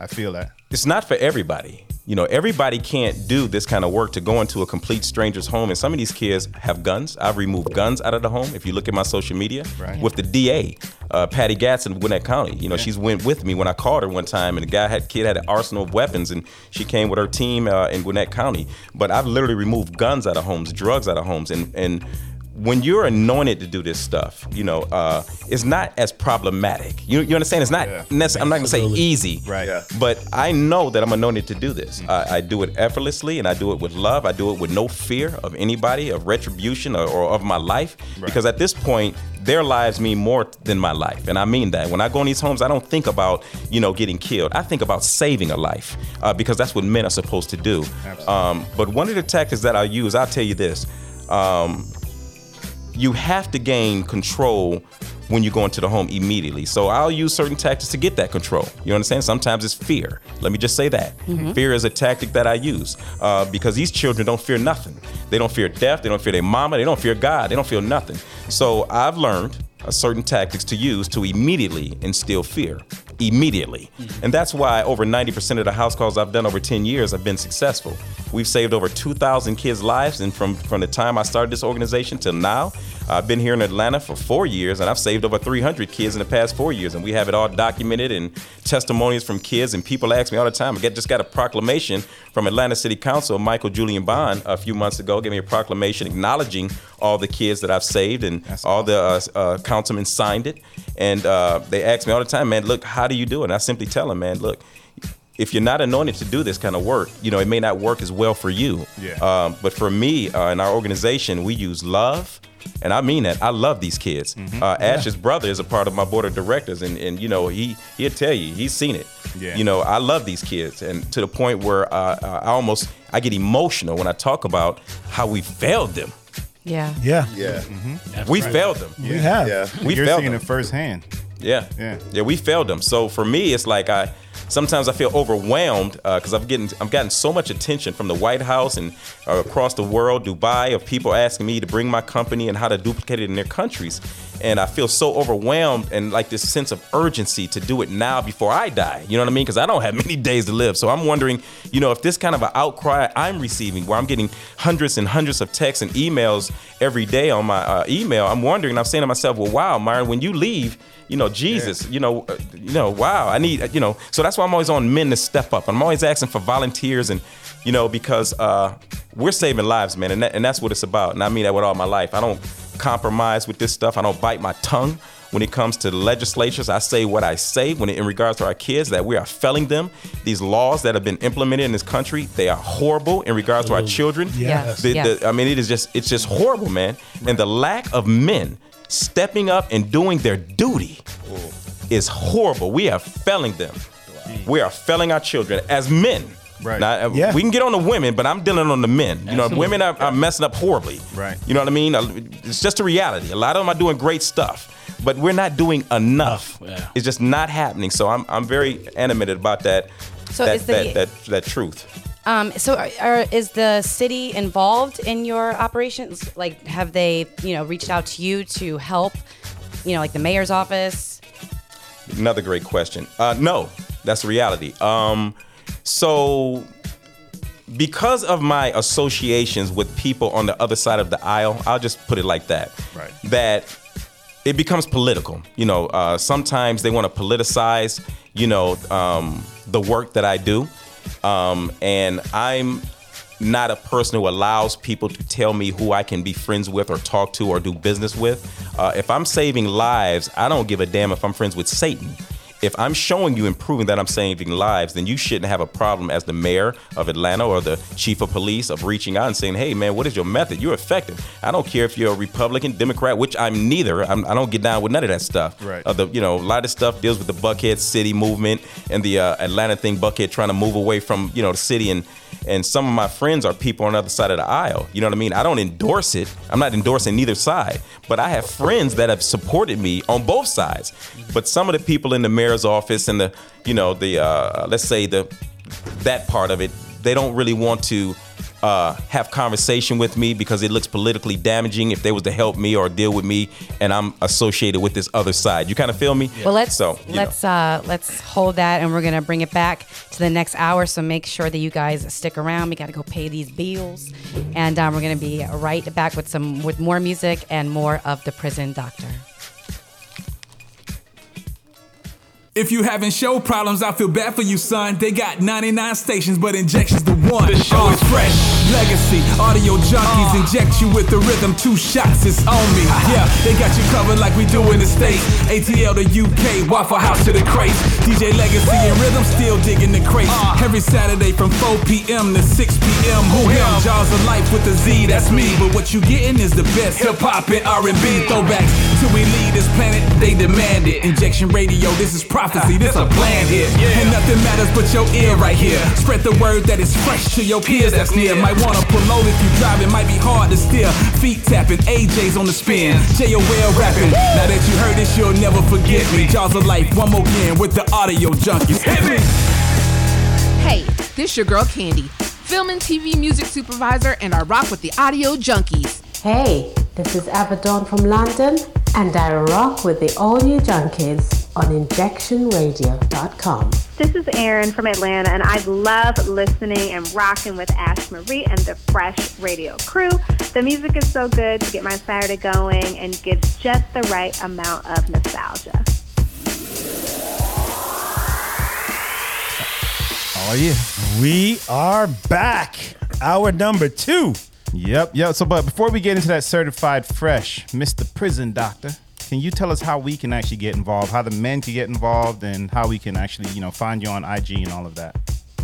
Speaker 6: I feel that.
Speaker 11: It's not for everybody. You know, everybody can't do this kind of work to go into a complete stranger's home. And some of these kids have guns. I've removed guns out of the home. If you look at my social media,
Speaker 6: Right.
Speaker 11: with the DA, uh, Patsy Gatson Gwinnett County. You know, she's went with me when I called her one time, and the guy had kid had an arsenal of weapons, and she came with her team uh, in Gwinnett County. But I've literally removed guns out of homes, drugs out of homes, and and when you're anointed to do this stuff, you know, uh, it's not as problematic. You, you understand? It's not. necess- I'm not gonna say easy,
Speaker 6: Right. Yeah.
Speaker 11: But I know that I'm anointed to do this. I, I do it effortlessly, and I do it with love. I do it with no fear of anybody, of retribution, or, or of my life, because at this point, their lives mean more than my life, and I mean that. When I go in these homes, I don't think about you know getting killed. I think about saving a life, uh, because that's what men are supposed to do. Um, but one of the tactics that I use, I'll tell you this. Um, you have to gain control when you go into the home immediately. So I'll use certain tactics to get that control. You understand? Sometimes it's fear. Let me just say that.
Speaker 1: Mhm.
Speaker 11: Fear is a tactic that I use uh, because these children don't fear nothing. They don't fear death. They don't fear their mama. They don't fear God. They don't feel nothing. So I've learned certain tactics to use to immediately instill fear. Immediately. Mm-hmm. And that's why over 90% of the house calls I've done over 10 years have been successful. We've saved over 2,000 kids' lives. And from, from the time I started this organization till now, I've been here in Atlanta for four years and I've saved over 300 kids in the past four years. And we have it all documented and testimonies from kids. And people ask me all the time. I get, just got a proclamation from Atlanta City Council, Michael Julian Bond, a few months ago, gave me a proclamation acknowledging all the kids that I've saved. And all the uh, uh, councilmen signed it. And uh, they ask me all the time, man, look, how do you do it? And I simply tell them, man, look, if you're not anointed to do this kind of work, you know, it may not work as well for you.
Speaker 6: Yeah.
Speaker 11: Um, but for me uh, in our organization, we use love. And I mean that. I love these kids.
Speaker 6: Mm-hmm.
Speaker 11: Uh, Ash's brother is a part of my board of directors, and, and you know he he'll tell you he's seen it.
Speaker 6: Yeah.
Speaker 11: You know I love these kids, and to the point where uh, I almost I get emotional when I talk about how we failed them.
Speaker 8: Yeah.
Speaker 7: Yeah.
Speaker 9: Yeah.
Speaker 11: we failed them.
Speaker 7: We have.
Speaker 9: Yeah.
Speaker 11: We
Speaker 6: You're
Speaker 11: failed
Speaker 6: seeing
Speaker 11: them.
Speaker 6: it firsthand.
Speaker 11: Yeah.
Speaker 6: Yeah.
Speaker 11: Yeah, we failed them. So for me, it's like I sometimes I feel overwhelmed because I've getting I've gotten so much attention from the White House and uh, across the world, Dubai, of people asking me to bring my company and how to duplicate it in their countries. And I feel so overwhelmed and like this sense of urgency to do it now before I die. You know what I mean? Because I don't have many days to live. So I'm wondering, you know, if this kind of an outcry I'm receiving, where I'm getting hundreds and hundreds of texts and emails every day on my uh, email, I'm wondering. I'm saying to myself, well, wow, Myron, when you leave, you know, Jesus, you know, uh, you know, wow, I need, you know, so that's why I'm always on men to step up. I'm always asking for volunteers and, you know, because uh, we're saving lives, man, and, that, and that's what it's about. And I mean that with all my life. I don't compromise with this stuff. I don't bite my tongue when it comes to legislatures. I say what I say when it, in regards to our kids that we are failing them. These laws that have been implemented in this country, they are horrible in regards to our children.
Speaker 7: Yes.
Speaker 11: The- the-
Speaker 8: Yes.
Speaker 11: I mean, it is just it's just horrible, man. And the lack of men stepping up and doing their duty is horrible. We are failing them. We are failing our children as men.
Speaker 6: Right.
Speaker 11: Now, uh,
Speaker 7: Yeah.
Speaker 11: we can get on the women, but I'm dealing on the men. You know, women are, are messing up horribly.
Speaker 6: Right.
Speaker 11: You know what I mean? Uh, It's just a reality. A lot of them are doing great stuff, but we're not doing enough.
Speaker 10: Yeah.
Speaker 11: It's just not happening. So I'm, I'm very animated about that.
Speaker 8: So
Speaker 11: that,
Speaker 8: is the-
Speaker 11: that, that that truth.
Speaker 8: Um, so, are, are, is the city involved in your operations? Like, have they, you know, reached out to you to help? You know, like the mayor's office.
Speaker 11: Another great question. Uh, no, that's the reality. Um, so, because of my associations with people on the other side of the aisle, I'll just put it like that.
Speaker 6: Right.
Speaker 11: That it becomes political. You know, uh, sometimes they want to politicize, you know, um, the work that I do. Um, and I'm not a person who allows people to tell me who I can be friends with or talk to or do business with. Uh, if I'm saving lives, I don't give a damn if I'm friends with Satan. If I'm showing you and proving that I'm saving lives, then you shouldn't have a problem as the mayor of Atlanta or the chief of police of reaching out and saying, "Hey, man, what is your method? You're effective." I don't care if you're a Republican, Democrat, which I'm neither. I'm, I don't get down with none of that stuff.
Speaker 6: Right.
Speaker 11: Uh, the you know a lot of stuff deals with the Buckhead City movement and the uh, Atlanta thing. Buckhead trying to move away from you know the city and and some of my friends are people on the other side of the aisle. You know what I mean? I don't endorse it. I'm not endorsing neither side, but I have friends that have supported me on both sides. But some of the people in the mayor's office and the you know the uh, let's say the that part of it, they don't really want to uh, have conversation with me because it looks politically damaging if they was to help me or deal with me, and I'm associated with this other side. You kind of feel me?
Speaker 8: Well, let's
Speaker 11: so
Speaker 8: let's uh, let's hold that, and we're gonna bring it back to the next hour. So make sure that you guys stick around. We got to go pay these bills, and um, we're gonna be right back with some with more music and more of the prison doctor.
Speaker 1: If you having show problems, I feel bad for you, son. They got 99 stations, but injections the one. The show is fresh. Legacy, audio junkies uh. inject you with the rhythm. Two shots, it's on me. Uh. Yeah, they got you covered like we do in the States. ATL to UK, Waffle House to the crates. DJ Legacy and Rhythm still digging the crates. Uh. Every Saturday from 4 p.m. to 6 p.m. Who him? Jaws of Life with the Z, that's me. But what you getting is the best hip hop and R&B throwbacks. Till we leave this planet, they demand it. Injection radio, this is prophecy, this a plan here. And nothing matters but your ear right here. Spread the word that is fresh to your peers that's near. Might wanna pull over if you drive, it might be hard to steer. Feet tapping, AJ's on the spin. JOL rapping. Now that you heard this, you'll never forget me. Jaws of Life, one more again with the audio junkies. Hit me!
Speaker 27: Hey, this your girl Candy, film and TV music supervisor, and I rock with the Audio Junkies.
Speaker 2: Hey, this is Abaddon from London, and I rock with the all new Junkies on injectionradio.com.
Speaker 28: This is Erin from Atlanta, and I love listening and rocking with Ash Marie and the Fresh Radio crew. The music is so good to get my Saturday going and gives just the right amount of nostalgia.
Speaker 7: Oh yeah, we are back. Hour number two.
Speaker 6: Yep, yep. So, but before we get into that certified fresh, Mr. Prison Doctor, can you tell us how we can actually get involved, how the men can get involved, and how we can actually, you know, find you on IG and all of that?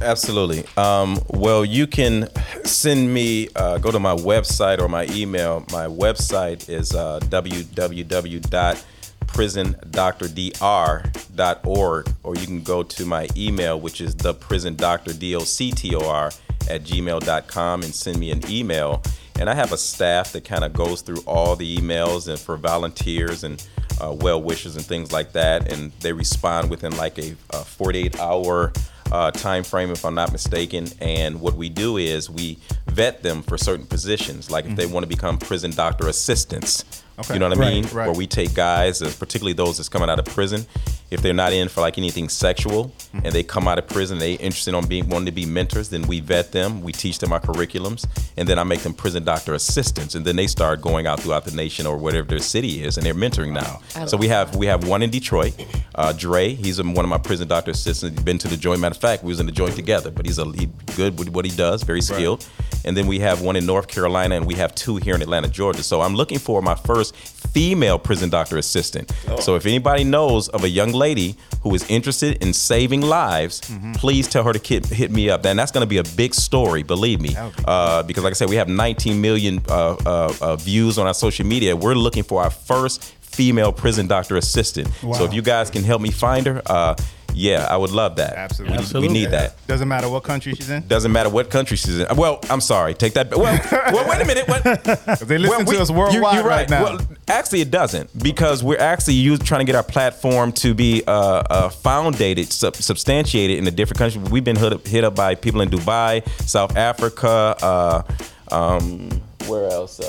Speaker 11: Absolutely. Um, well, you can send me, uh, go to my website or my email. My website is uh, www.prisondoctordr.org, or you can go to my email, which is theprison.doctor, at gmail.com, and send me an email. And I have a staff that kind of goes through all the emails and for volunteers and uh, well wishes and things like that. And they respond within like a, a 48 hour uh, time frame, if I'm not mistaken. And what we do is we vet them for certain positions, like if they want to become prison doctor assistants.
Speaker 6: Okay.
Speaker 11: You know what I
Speaker 6: Right,
Speaker 11: mean?
Speaker 6: right.
Speaker 11: Where we take guys, uh, particularly those that's coming out of prison, if they're not in for like anything sexual and they come out of prison, they interested on being wanting to be mentors, then we vet them, we teach them our curriculums, and then I make them prison doctor assistants, and then they start going out throughout the nation or whatever their city is, and they're mentoring now.
Speaker 29: I
Speaker 11: So we have we have one in Detroit, uh, Dre. He's one of my prison doctor assistants. He's been to the joint. Matter of fact, we was in the joint together. But he's a he good with what he does, very skilled. And then we have one in North Carolina, and we have two here in Atlanta, Georgia. So I'm looking for my first female prison doctor assistant. So if anybody knows of a young lady who is interested in saving lives, please tell her to hit, hit me up. And that's going to be a big story, believe me. Uh, because like I said, we have 19 million uh, uh, uh, views on our social media. We're looking for our first female prison doctor assistant.
Speaker 6: Wow.
Speaker 11: So if you guys can help me find her, uh, yeah, I would love that. Absolutely. We, need that.
Speaker 6: Doesn't matter what country she's in.
Speaker 11: Doesn't matter what country she's in. Well, I'm sorry. Take that. Well, well wait a minute. What?
Speaker 6: they listen to us
Speaker 11: you-
Speaker 6: worldwide
Speaker 11: you're
Speaker 6: right now.
Speaker 11: Well, actually, it doesn't because we're actually use, trying to get our platform to be uh, uh, foundated, sub- substantiated in a different country. We've been hit up, hit up by people in Dubai, South Africa, uh, um, where else?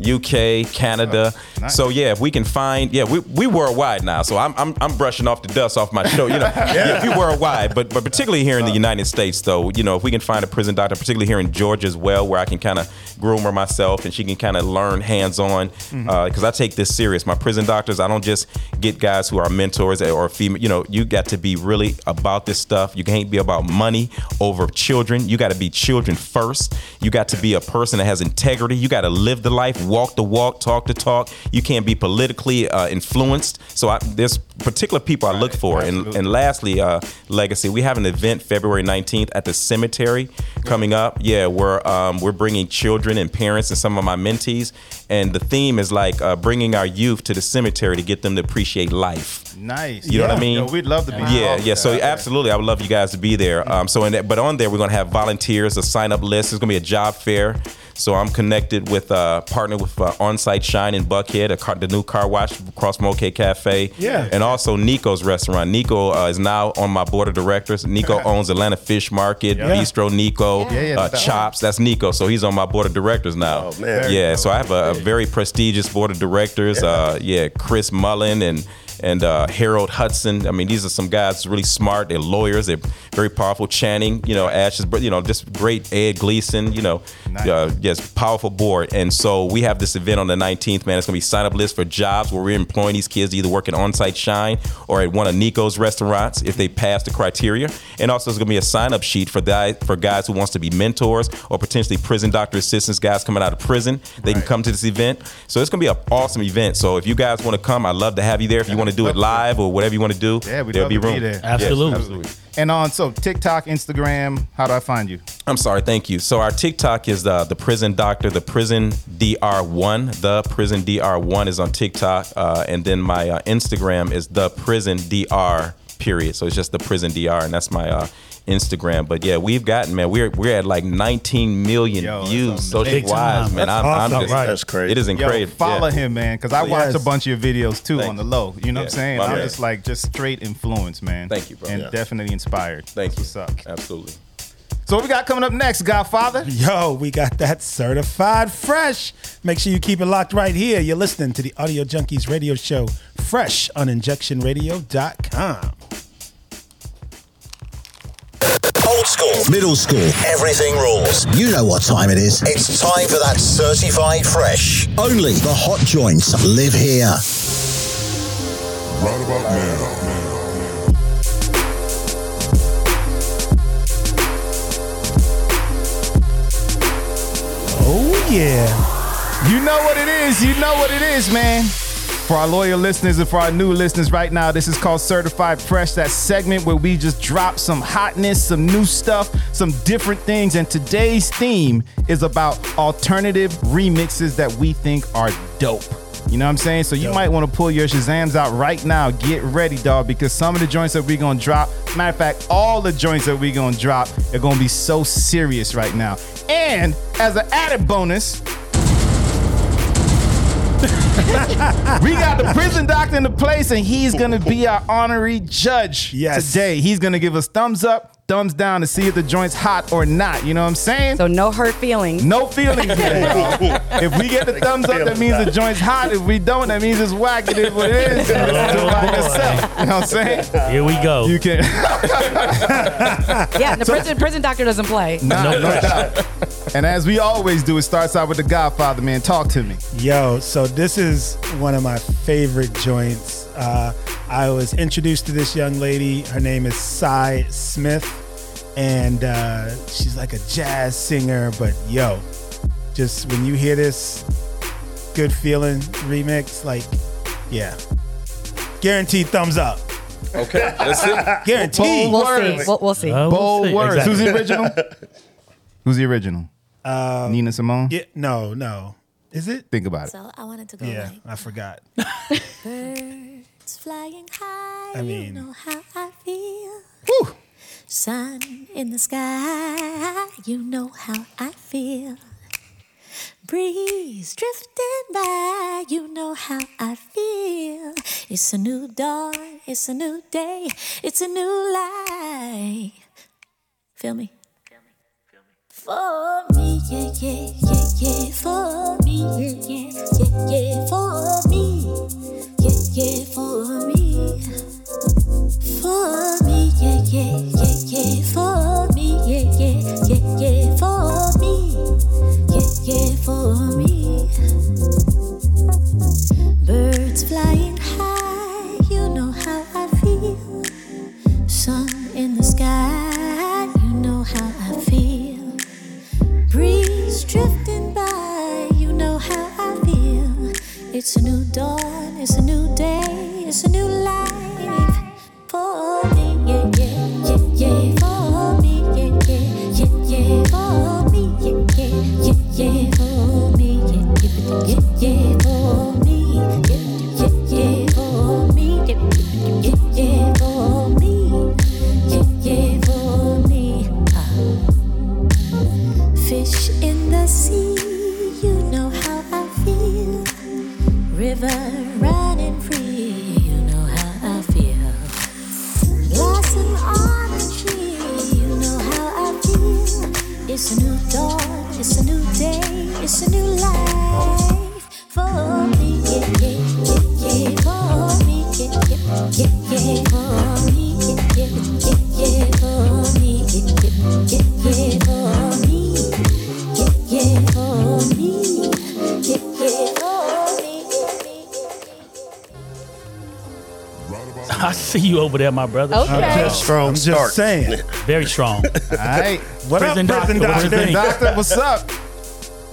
Speaker 11: Uh, UK, Canada.
Speaker 6: nice.
Speaker 11: So yeah, if we can find, yeah, we, we worldwide now. So I'm, I'm I'm brushing off the dust off my show. You know, yeah. we worldwide, but but particularly here in the United States, though, you know, if we can find a prison doctor, particularly here in Georgia as well, where I can kind of groom her myself and she can kind of learn hands on, because I take this serious. My prison doctors, I don't just get guys who are mentors or female. You know, you got to be really about this stuff. You can't be about money over children. You got to be children first. You got to be a person that has integrity. You got to live the life, walk the walk, talk the talk. You can't be politically uh, influenced. So I, there's particular people I look for. And, and lastly, uh, legacy. We have an event February 19th at the cemetery coming up. Yeah, we're um, we're bringing children and parents and some of my mentees. And the theme is like uh, bringing our youth to the cemetery to get them to appreciate life.
Speaker 6: Nice.
Speaker 11: You know what I mean?
Speaker 6: Yo, we'd love to be.
Speaker 11: Yeah,
Speaker 6: involved
Speaker 11: yeah. So
Speaker 6: that.
Speaker 11: absolutely, I would love you guys to be there. Um, so, in that, but on there, we're gonna have volunteers, a sign up list. It's gonna be a job fair. So I'm connected with uh, partner with uh, On-Site Shine in Buckhead, a car, the new car wash across from OK Cafe.
Speaker 7: Yeah.
Speaker 11: And also Niko's restaurant. Niko uh, is now on my board of directors. Niko owns Atlanta Fish Market,
Speaker 6: Yeah.
Speaker 11: Bistro Niko,
Speaker 6: Yeah, yeah,
Speaker 11: uh,
Speaker 6: that-
Speaker 11: Chops. That's Niko. So he's on my board of directors now.
Speaker 9: Oh, man.
Speaker 11: Yeah. So I have a, a very prestigious board of directors. Yeah, uh, yeah Chris Mullen and and uh, Harold Hudson. I mean, these are some guys really smart. They're lawyers. They're very powerful. Channing, you know, Ashes, but you know, just great. Ed Gleason, you know, uh, yes, powerful board. And so we have this event on the 19th. Man, it's gonna be sign up list for jobs where we're employing these kids to either work at On-Site Shine or at one of Niko's restaurants if they pass the criteria. And also, there's gonna be a sign up sheet for guys for guys who wants to be mentors or potentially prison doctor assistants, guys coming out of prison. They can come to this event. So it's gonna be an awesome event. So if you guys want to come, I'd love to have you there. If you want to do it live or whatever you want to do,
Speaker 6: Yeah, we'd
Speaker 11: there'll
Speaker 6: love
Speaker 11: be
Speaker 6: to
Speaker 11: room.
Speaker 6: be there.
Speaker 11: Yes,
Speaker 10: Absolutely.
Speaker 11: absolutely.
Speaker 6: And on so TikTok, Instagram, how do I find you?
Speaker 11: I'm sorry, thank you. So our TikTok is the the prison doctor, the prison dr one. The prison dr one is on TikTok, uh, and then my uh, Instagram is the prison dr period. So it's just the prison dr, and that's my uh, Instagram. But yeah, we've gotten man, we're we're at like 19 million views social
Speaker 6: Big
Speaker 11: wise,
Speaker 6: time.
Speaker 11: man.
Speaker 6: That's
Speaker 11: I'm,
Speaker 6: awesome.
Speaker 11: I'm just,
Speaker 6: Right. That's
Speaker 9: crazy.
Speaker 11: It is
Speaker 6: Yo,
Speaker 11: incredible.
Speaker 6: follow
Speaker 11: yeah.
Speaker 6: him, man, because I watch
Speaker 11: Yes.
Speaker 6: a bunch of your videos too
Speaker 11: Thank
Speaker 6: on the low. You know what I'm saying?
Speaker 11: My
Speaker 6: I'm
Speaker 11: bad.
Speaker 6: just like just straight influence, man.
Speaker 11: Thank you, bro.
Speaker 6: And
Speaker 11: Yeah.
Speaker 6: definitely inspired.
Speaker 11: Thank you.
Speaker 6: What's up?
Speaker 11: Absolutely.
Speaker 6: So what we got coming up next, Godfather?
Speaker 7: Yo, we got that certified fresh. Make sure you keep it locked right here. You're listening to the Audio Junkies radio show, fresh on injectionradio.com.
Speaker 30: school, middle school, everything rules. You know what time it is. It's time for that certified fresh. Only the hot joints live here.
Speaker 31: Right about now.
Speaker 7: Oh, yeah.
Speaker 6: You know what it is. You know what it is, man. For our loyal listeners and for our new listeners right now, this is called Certified Fresh, that segment where we just drop some hotness, some new stuff, some different things. And today's theme is about alternative remixes that we think are dope. You know what I'm saying? So you might want to pull your Shazams out right now. Get ready, dog, because some of the joints that we're gonna drop, matter of fact, all the joints that we're gonna drop are gonna be so serious right now. And as an added bonus, we got the prison doctor in the place, and he's gonna be our honorary judge today. He's gonna give us thumbs up, thumbs down to see if the joint's hot or not. You know what I'm saying?
Speaker 8: So no hurt feelings.
Speaker 6: No feelings here. if we get the thumbs up, that means the joint's hot. If we don't, that means it's whack. It is what it is. You listen to it by yourself. You know what I'm saying?
Speaker 10: Here we go.
Speaker 6: You can.
Speaker 8: Yeah, the prison prison doctor doesn't play.
Speaker 6: Nah, no doubt. And as we always do, it starts out with the Godfather, man. Talk to me.
Speaker 7: Yo, so this is one of my favorite joints. Uh, I was introduced to this young lady. Her name is Cy Smith, and uh, she's like a jazz singer. But yo, just when you hear this good feeling remix, like, yeah, guaranteed thumbs up.
Speaker 11: Okay, let's see.
Speaker 7: Guaranteed.
Speaker 8: We'll see. We'll, we'll see.
Speaker 6: Bold words. Who's the original? Who's the original?
Speaker 7: Um,
Speaker 6: Nina Simone.
Speaker 7: Yeah, no, no. Is it?
Speaker 6: Think about it.
Speaker 26: So I wanted to go
Speaker 7: Yeah,
Speaker 26: like
Speaker 7: I forgot.
Speaker 26: flying high.
Speaker 7: I mean-
Speaker 26: you know how I feel. Sun in the sky. You know how I feel. Breeze drifting by. You know how I feel. It's a new dawn. It's a new day. It's a new life. Feel me? For me, yeah, yeah, yeah, yeah. For me, yeah, yeah, yeah, yeah. For me, For me, for me, yeah, yeah, yeah, yeah. For me, yeah, yeah, yeah, yeah. For me, yeah, yeah. For me, birds flying high. You know how I feel. Sun in the sky. You know how I feel. Breeze drifting It's a new dawn, it's a new day, it's a new life for me, yeah, yeah, yeah, yeah. It's a new day, it's a new life for me. Yeah, yeah, yeah, yeah, for me. Yeah, yeah, yeah, yeah, for me. Yeah, yeah, yeah, yeah. Yeah, yeah, yeah.
Speaker 10: I see you over there, my brother.
Speaker 7: Okay. I'm just- Strong I'm just start. saying.
Speaker 10: Very strong.
Speaker 6: All right.
Speaker 7: What up, prison doctor?
Speaker 6: Prison doctor, what's up?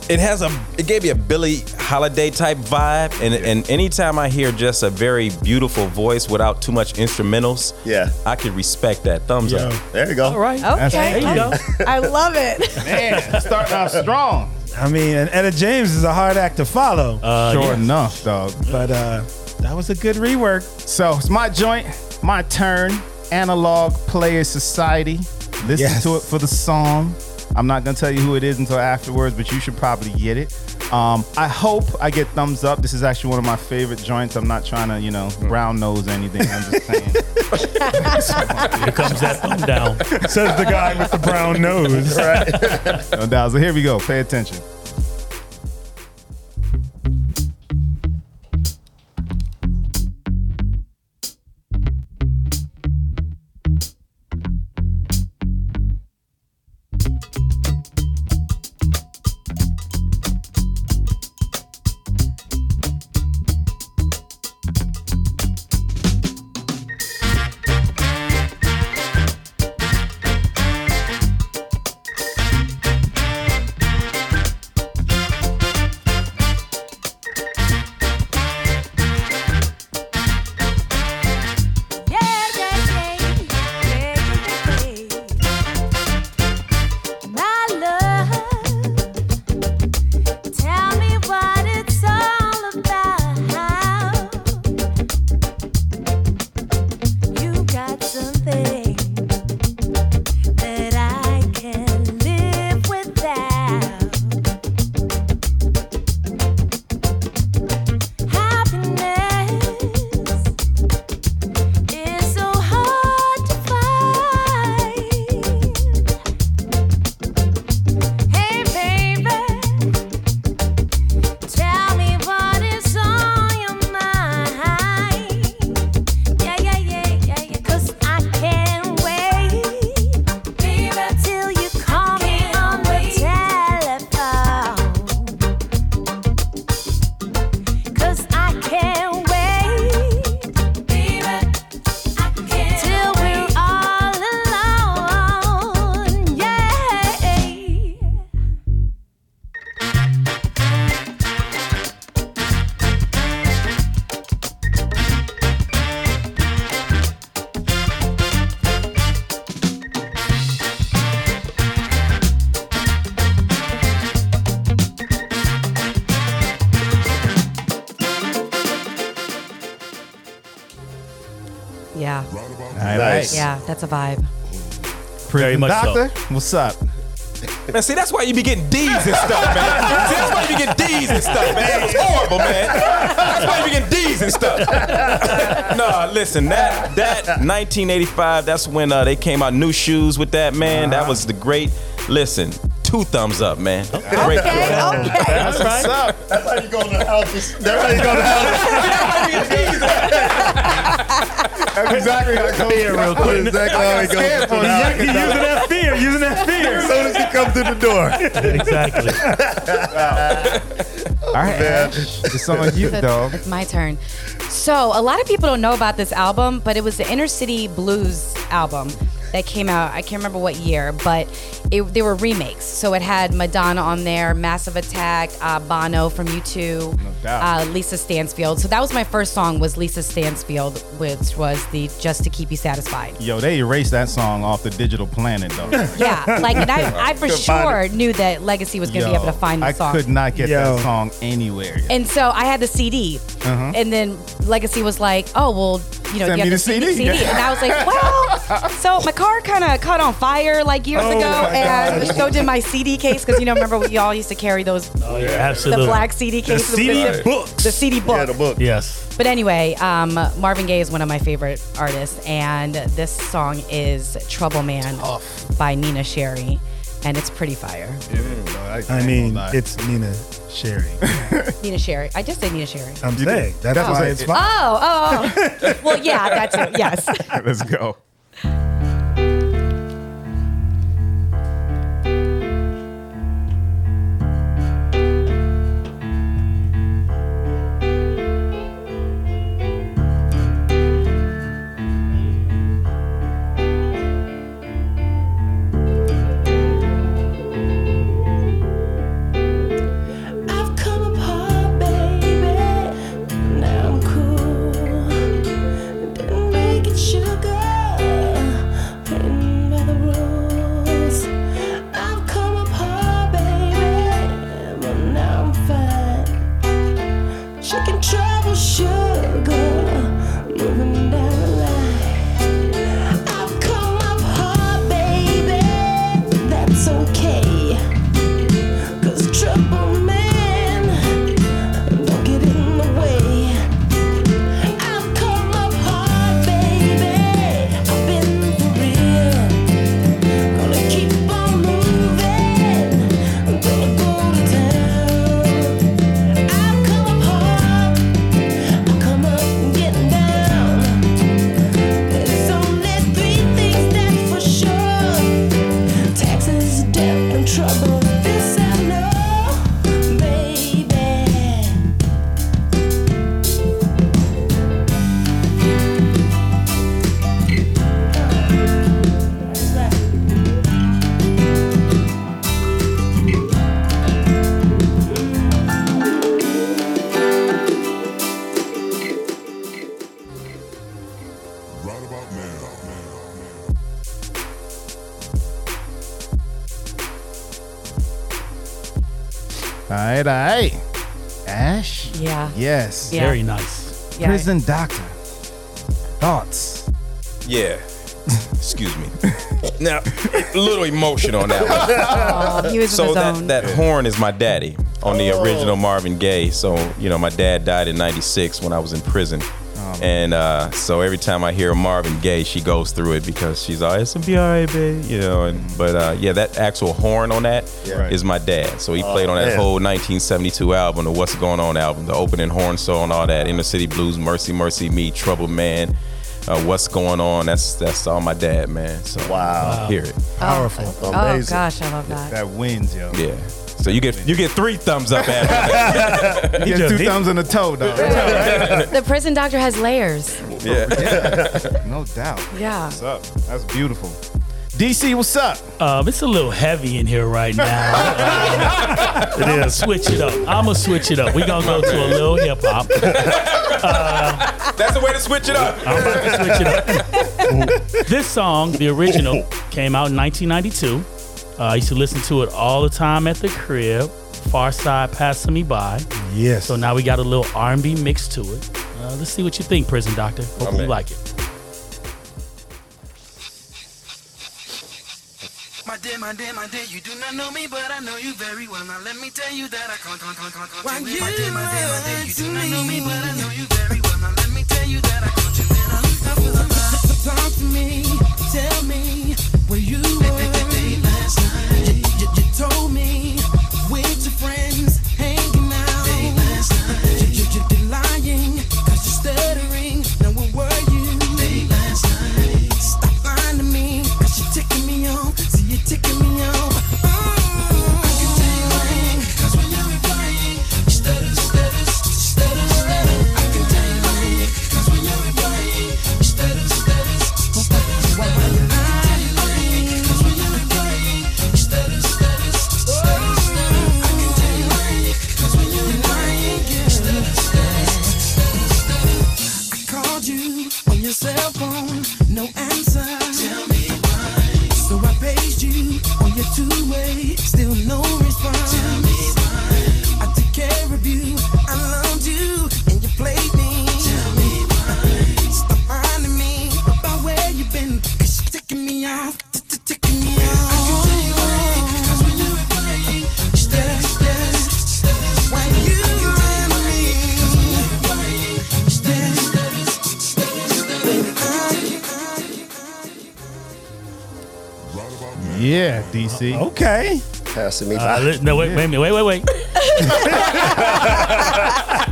Speaker 11: It has a it gave me a Billie Holiday type vibe, and and anytime I hear just a very beautiful voice without too much instrumentals,
Speaker 9: yeah,
Speaker 11: I could respect that. Thumbs up.
Speaker 9: There you go.
Speaker 10: All right.
Speaker 8: Okay.
Speaker 11: There you go.
Speaker 8: I love it.
Speaker 6: Man, starting out strong.
Speaker 7: I mean, and Etta James is a hard act to follow.
Speaker 6: Uh, sure enough, dog.
Speaker 7: But uh, that was a good rework.
Speaker 6: So it's my joint, my turn. Analog Players Society. Listen
Speaker 7: Yes.
Speaker 6: to it for the song. I'm not gonna tell you who it is until afterwards, but you should probably get it. Um, I hope I get thumbs up. This is actually one of my favorite joints. I'm not trying to, you know, brown nose anything. I'm just saying.
Speaker 10: Here comes that thumb down.
Speaker 7: Says the guy with the brown nose.
Speaker 6: right. no doubt. So here we go. Pay attention.
Speaker 8: That's a vibe.
Speaker 6: Prison
Speaker 11: much so.
Speaker 6: doctor, what's up?
Speaker 11: Man, see, that's why you be getting D's and stuff, man. See, that's why you be getting D's and stuff, man. That's horrible, man. That's why you be getting D's and stuff. no, listen, that that 1985, that's when uh, they came out new shoes with that, man. That was the great. Listen, two thumbs up, man. Great.
Speaker 6: That's
Speaker 9: right.
Speaker 6: up.
Speaker 9: That's how you go to the houses. That's how you go to the
Speaker 6: That's exactly how it goes.
Speaker 9: Fear real quick. Exactly how he goes.
Speaker 7: Oh, he, he using that fear, using that fear.
Speaker 9: As soon as he comes through the door.
Speaker 10: exactly.
Speaker 6: All right, Ash, it's on you, dog.
Speaker 8: It's my turn. So, a lot of people don't know about this album, but it was the Inner City Blues album that came out. I can't remember what year, but it, they were remakes. So it had Madonna on there, Massive Attack, uh, Bono from U2,
Speaker 6: doubt.
Speaker 8: uh, Lisa Stansfield. So that was my first song was Lisa Stansfield, which was the Just to Keep You Satisfied.
Speaker 6: Yo, they erased that song off the digital planet, though.
Speaker 8: Yeah, like and I, I for sure knew that Legacy was going to be able to find the song.
Speaker 6: I could not get
Speaker 7: Yo.
Speaker 6: that song anywhere.
Speaker 8: And so I had the CD,
Speaker 6: Uh-huh.
Speaker 8: and then Legacy was like, "Oh well, you know,
Speaker 6: Send
Speaker 8: you
Speaker 6: me
Speaker 8: have
Speaker 6: the
Speaker 8: the CD."
Speaker 6: CD.
Speaker 8: and I was like, "Well," so my car kind of caught on fire like years
Speaker 10: Oh
Speaker 8: ago, and
Speaker 10: gosh.
Speaker 8: so did my CD case because you know, remember we all used to carry those,
Speaker 10: Oh yeah, absolutely.
Speaker 8: the black CD case,
Speaker 10: The CD
Speaker 8: with
Speaker 10: books.
Speaker 8: the CD book.
Speaker 9: Yeah, the book.
Speaker 10: Yes.
Speaker 8: But anyway, um, Marvin Gaye is one of my favorite artists, and this song is "Trouble Man" by Nina Sherry. And it's pretty fire.
Speaker 7: I mean, it's Nina Sherry.
Speaker 8: Nina Sherry. I just say Nina Sherry.
Speaker 7: I'm saying that's
Speaker 8: Oh.
Speaker 7: why it's fine.
Speaker 8: Oh, oh, oh. well, yeah, that's it. Yes.
Speaker 14: Let's go. Yes.
Speaker 8: Yeah. Very nice. Yeah.
Speaker 14: Prison doctor. Thoughts?
Speaker 11: Yeah. Excuse me. Now, a little emotion on that one.
Speaker 8: Aw, he was
Speaker 11: so that, that horn is my daddy on the oh. original Marvin Gaye. So, you know, my dad died in 96 when I was in prison. And uh, so every time I hear Marvin Gaye, she goes through it because she's all, it's gonna be all right, babe. You know, and but uh, yeah, that actual horn on that is
Speaker 9: Yeah. Right.
Speaker 11: my dad. So he
Speaker 9: Oh,
Speaker 11: played on that
Speaker 9: man.
Speaker 11: whole 1972 album, the What's Going On album, the opening horn solo and all that, Inner City Blues, Mercy, Mercy Me, Trouble Man. Uh, what's going on? That's that's all my dad, man. So
Speaker 9: Wow.
Speaker 11: hear it.
Speaker 7: Powerful. amazing.
Speaker 8: Oh gosh, I love that.
Speaker 14: That wins, yo.
Speaker 11: Yeah. So you get you get three thumbs up after that.
Speaker 14: You get two thumbs and a toe, dog.
Speaker 8: the prison doctor has layers.
Speaker 11: Yeah.
Speaker 14: no doubt.
Speaker 8: Yeah.
Speaker 14: What's up? That's beautiful. DC, what's up?
Speaker 10: Um, it's a little heavy in here right now. Uh,
Speaker 7: It is.
Speaker 10: Switch it up. I'm gonna switch it up. We're gonna go to a little hip hop.
Speaker 11: That's the way to switch it up.
Speaker 10: I'm about to switch it up. this song, the original, came out in 1992. Uh, I used to listen to it all the time at the crib. Pharcyde passing me by.
Speaker 7: Yes.
Speaker 10: So now we got a little R&B mix to it. Uh, let's see what you think, Prison Doctor. Hope you like it.
Speaker 32: My dear, my dear, my dear, you do not know me, but I know you very well. Now let me tell you that I can't, can't, can't, can't, can't.
Speaker 33: Why
Speaker 32: My
Speaker 33: you
Speaker 32: dear, my dear, my dear, you do not know me, but I know you
Speaker 33: very
Speaker 32: very well. Now let me tell you that I can't. You
Speaker 33: Talk to me, tell me where you were told me with your friends hanging out. last night. You, you, you, you're lying, cause you're stuttering. Now where were you? last night. Stop lying to me, cause you're ticking me off. See, you're ticking me cell phone, no answer. Tell me why. So I you on your two-way, still no
Speaker 6: Yeah, DC.
Speaker 7: Okay.
Speaker 9: Passing me
Speaker 10: Uh, li- no, wait, wait a minute. Wait, wait, wait.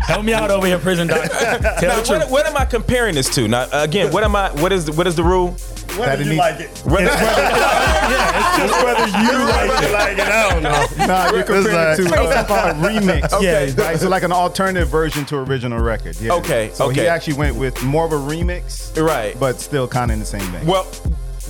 Speaker 10: Help me out over here, prison doctor. Tell
Speaker 11: Now,
Speaker 10: the
Speaker 11: what,
Speaker 10: truth.
Speaker 11: what am I comparing this to? Now, again, what am I? What is what is the rule?
Speaker 9: Whether you like it.
Speaker 11: Whether-
Speaker 9: yeah, it's just whether you like it. Like it. I don't know.
Speaker 6: Nah, you're comparing it to
Speaker 9: It's
Speaker 6: a,
Speaker 9: like-
Speaker 6: a remix.
Speaker 11: Okay.
Speaker 6: Yeah, right? So like an alternative version to original record. Yeah.
Speaker 11: Okay,
Speaker 6: So he
Speaker 11: okay.
Speaker 6: actually went with more of a remix,
Speaker 11: right?
Speaker 6: But still kind of in the same vein.
Speaker 11: Well,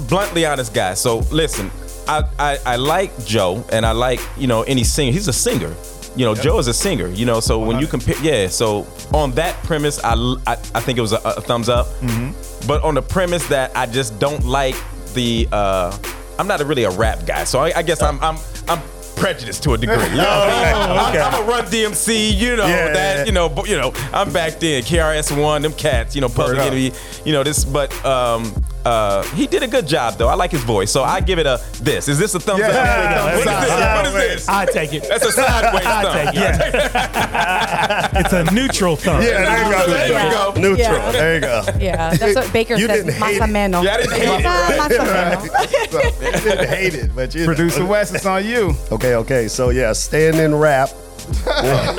Speaker 11: bluntly honest guys. So listen, I, I I like Joe, and I like you know any singer. He's a singer. You know, Joe is a singer. You know, so when you compare, yeah. So on that premise, I I think it was a, a thumbs up.
Speaker 6: Mm-hmm.
Speaker 11: But on the premise that I just don't like the, uh, I'm not a really a rap guy, so I, I guess I'm I'm I'm prejudiced to a degree. You know what I mean?
Speaker 6: Oh, okay.
Speaker 11: I'm, I'm a Run DMC. You know
Speaker 6: Yeah.
Speaker 11: that. You know, but, you know, I'm back then. KRS One, them cats. You know, Public
Speaker 6: up.
Speaker 11: Enemy. You know this, but um. Uh, he did a good job though. I like his voice, so I give it a this. Is this a thumbs
Speaker 6: Yeah,
Speaker 11: up?
Speaker 6: yeah,
Speaker 11: what, is
Speaker 6: thumbs
Speaker 11: this? what is this?
Speaker 10: I take it.
Speaker 11: That's a sideways
Speaker 10: I
Speaker 11: thumb.
Speaker 10: take it. it's a neutral thumb.
Speaker 9: Yeah, there you go. There you go.
Speaker 8: Yeah.
Speaker 9: Neutral.
Speaker 8: Yeah.
Speaker 9: There you go.
Speaker 8: Yeah, that's what Baker
Speaker 9: You
Speaker 8: says.
Speaker 9: didn't hate it.
Speaker 11: Yeah, I didn't hate it, right.
Speaker 8: Masameno.
Speaker 9: didn't hate it, but you know.
Speaker 6: Producer West, it's on you.
Speaker 9: Okay, okay. So yeah, stand in rap.
Speaker 11: I'm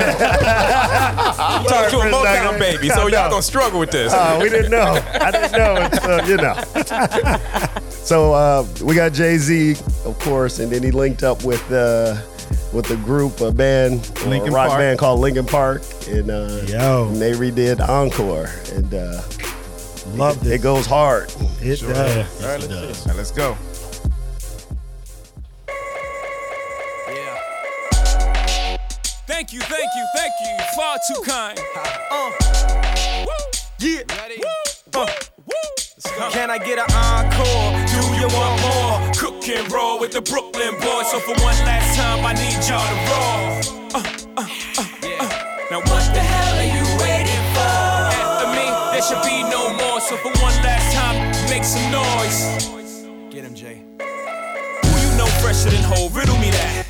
Speaker 11: talking to a Motown baby, so y'all gonna struggle with this.
Speaker 9: Oh, we didn't know. I didn't know. until, you know. so uh, we got Jay Z, of course, and then he linked up with uh, with the group, a band, or a rock
Speaker 6: Park.
Speaker 9: band called Linkin Park, and uh,
Speaker 7: Yo.
Speaker 9: and they redid Encore, and uh,
Speaker 7: Loved
Speaker 9: it
Speaker 7: it.
Speaker 9: goes hard.
Speaker 7: It
Speaker 6: Sure.
Speaker 7: does.
Speaker 6: All right, let's, all right, let's go.
Speaker 34: Far too kind. Uh. Yeah. Ready? Uh. Can I get an encore? Do you want more? Cook and roll with the Brooklyn boys. So for one last time, I need y'all to roll. Uh, uh, uh, uh. Now what the hell are you waiting for? After me, there should be no more. So for one last time, make some noise. Get him, Jay. Who you know fresher than whole? Riddle me that.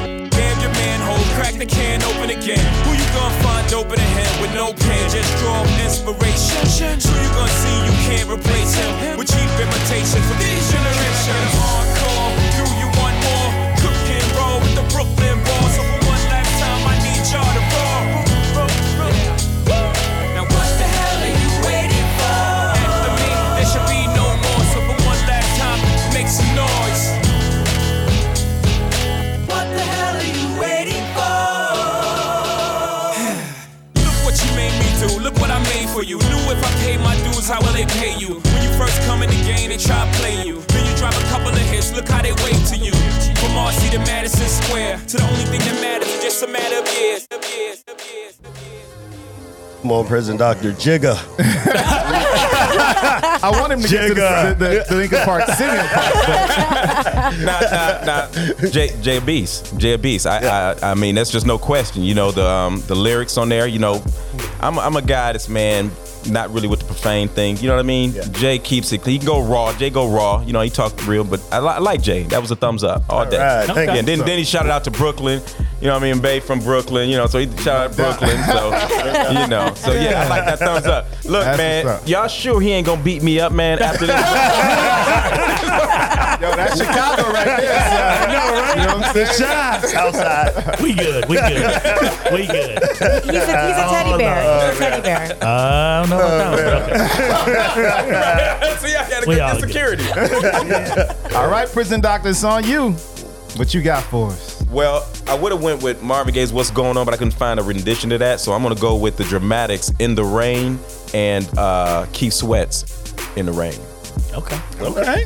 Speaker 34: Crack the can open again. Who you gonna find open in him with no pen? Just draw inspiration. Who you gonna see you can't replace him with cheap imitation for these generations? How will they pay you? When you first come in the game, they try to play you. Then you drop a couple of hits. Look how they wave to you. From Marcy to Madison Square, to the only thing that matters just a matter of years. Of years, of years, of years.
Speaker 9: Come on, Prison Doctor Jigga.
Speaker 6: I want him to get to the,
Speaker 9: Jigga.
Speaker 6: the, the, the Linkin Park singing part.
Speaker 11: nah, nah, nah. Jay, Jay Beast, Jay Beast. I, I, I mean, that's just no question. You know the um, the lyrics on there. You know, I'm, I'm a guy that's man, not really with the profane thing. You know what I mean? Jay keeps it. He can go raw. Jay go raw. You know, he talked real, but I, li- I like Jay. That was a thumbs up all day.
Speaker 9: right, thank
Speaker 11: yeah,
Speaker 9: you.
Speaker 11: then then he shouted out to Brooklyn. You know what I mean? Bay from Brooklyn. You know, so he shouted out Brooklyn. So you know, so yeah, I like that thumbs up. Look,
Speaker 6: That's
Speaker 11: man, y'all sure he ain't gonna beat me up, man? After this.
Speaker 6: Yo, that's Chicago right there. son.
Speaker 7: I know, right?
Speaker 6: You know what I'm saying?
Speaker 7: Shots.
Speaker 9: Outside.
Speaker 10: We good. We good. We good.
Speaker 8: He's a, he's a teddy bear. He's a teddy bear.
Speaker 10: Uh, I don't know about that, but okay.
Speaker 11: See, I gotta
Speaker 10: We
Speaker 11: get
Speaker 10: all
Speaker 11: the security.
Speaker 6: All right, prison doctor, it's on you. What you got for us?
Speaker 11: Well, I would have went with Marvin Gaye's "What's Going On," but I couldn't find a rendition to that, so I'm gonna go with the Dramatics "In the Rain" and uh, Keith Sweat's "In the Rain."
Speaker 10: Okay.
Speaker 7: Okay.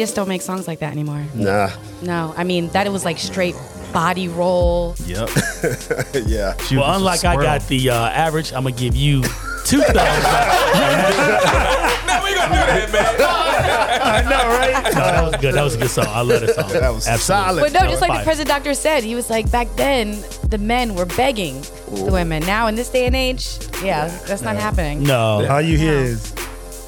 Speaker 8: Just don't make songs like that anymore.
Speaker 9: Nah.
Speaker 8: No, I mean that it was like straight body roll.
Speaker 6: Yep.
Speaker 9: yeah.
Speaker 10: well, unlike I got the uh, average, I'm gonna give you two thousand. thumbs.
Speaker 11: Now we gonna do that, man.
Speaker 10: I know, right? No, that was good. That was a good song. I love that song. That was Absolutely.
Speaker 8: But no, just like the president doctor said, he was like back then the men were begging the women. Now in this day and age, yeah, that's not happening. No.
Speaker 7: All you hear is,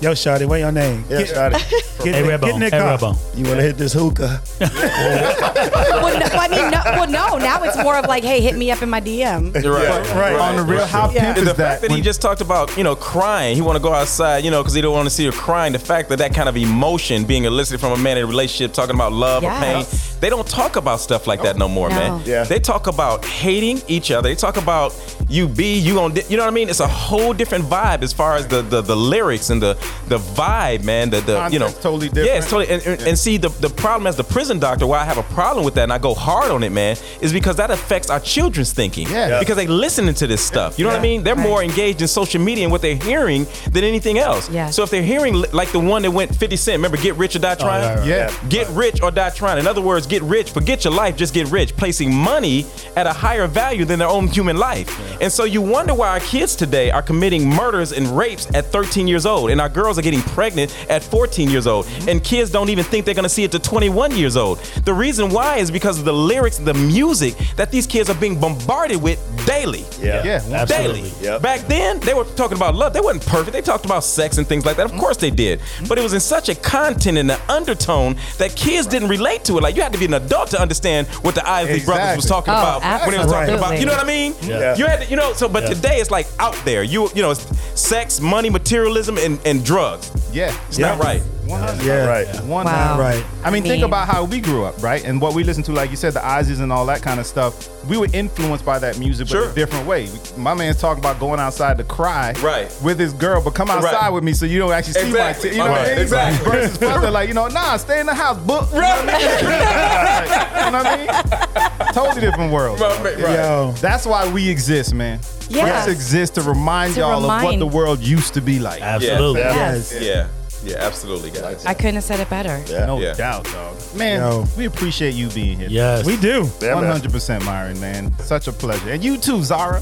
Speaker 7: "Yo, Shotty, what your name?"
Speaker 9: Yeah,
Speaker 7: Get-
Speaker 9: Shawty.
Speaker 7: Get, in- get in the car.
Speaker 9: You want to hit this hookah?
Speaker 8: well, no, I mean, no, well, no. Now it's more of like, hey, hit me up in my DM.
Speaker 11: You're right.
Speaker 6: Right. On the real, how
Speaker 8: Yeah.
Speaker 6: pimp is
Speaker 11: the
Speaker 6: that?
Speaker 11: fact that he just talked about, you know, crying. He want to go outside, you know, because he don't want to see her crying. The fact that that kind of emotion being elicited from a man in a relationship, talking about love or pain,
Speaker 8: Yes.
Speaker 11: They don't talk about stuff like that no more,
Speaker 8: No.
Speaker 11: man.
Speaker 9: Yeah.
Speaker 11: They talk about hating each other. They talk about you be you on, you know what I mean? It's a whole different vibe as far as the the, the lyrics and the the vibe, man. The the you know
Speaker 6: Context's totally different.
Speaker 11: Yeah, it's totally. And, and, and see, the the problem as the prison doctor, why I have a problem with that, and I go hard on it, man, is because that affects our children's thinking.
Speaker 6: Yeah. Yeah.
Speaker 11: Because they listening to this stuff. You know what I mean? They're more engaged in social media and what they're hearing than anything else.
Speaker 8: Yeah.
Speaker 11: So if they're hearing like the one that went 50 Cent, remember, get rich or die oh, trying?
Speaker 10: right, right.
Speaker 6: Yeah.
Speaker 11: Get rich or die trying. In other words, get rich, forget your life, just get rich, placing money at a higher value than their own human life. And so you wonder why our kids today are committing murders and rapes at 13 years old, and our girls are getting pregnant at 14 years old, and kids don't even think they're gonna see it to 21 years old. The reason why is because of the lyrics, the music that these kids are being bombarded with daily.
Speaker 9: Yeah.
Speaker 6: Yeah. one-
Speaker 10: Absolutely.
Speaker 11: Daily.
Speaker 9: Yep.
Speaker 11: Back then, they were talking about love. They wasn't perfect. They talked about sex and things like that. Of mm-hmm. course they did. But it was in such a content and an undertone that kids didn't relate to it. Like you had to be an adult to understand what the Isley brothers was talking
Speaker 8: Oh,
Speaker 11: about when they was talking about. You know what I mean?
Speaker 9: Yeah.
Speaker 11: You had to, you know. So, but
Speaker 10: Yeah.
Speaker 11: today it's like out there. You you know, it's sex, money, materialism, and, and drugs.
Speaker 6: Yeah.
Speaker 11: It's not right.
Speaker 6: 100.
Speaker 7: Yeah.
Speaker 9: Right.
Speaker 6: One
Speaker 8: Wow.
Speaker 6: time.
Speaker 7: Right.
Speaker 6: I mean,
Speaker 8: I
Speaker 6: think about how we grew up, right? And what we listened to, like you said, the Ozzy's and all that kind of stuff. We were influenced by that music, but
Speaker 11: Sure.
Speaker 6: a different way. My man's talking about going outside to cry
Speaker 11: Right.
Speaker 6: with his girl, but come outside
Speaker 11: Right.
Speaker 6: with me so you don't actually see
Speaker 11: Exactly.
Speaker 6: my t- You know what I mean?
Speaker 11: Exactly.
Speaker 6: Versus fuck, like, you know, nah, stay in the house, book. You know what I mean? you know what I mean? Totally different world.
Speaker 7: Yo,
Speaker 6: That's why we exist, man.
Speaker 8: Yeah.
Speaker 6: Fresh exists to remind
Speaker 8: To
Speaker 6: y'all of what the world used to be like.
Speaker 10: Absolutely.
Speaker 8: Yes.
Speaker 11: Yeah. Yeah. Absolutely, guys.
Speaker 8: I couldn't have said it better.
Speaker 9: Yeah.
Speaker 6: No
Speaker 11: Yeah.
Speaker 6: doubt, dog. Man,
Speaker 7: Yo.
Speaker 6: we appreciate you being here.
Speaker 10: Yes.
Speaker 7: we do.
Speaker 9: Yeah, man.
Speaker 6: hundred percent, Myron, man. Such a pleasure. And you too, Zara.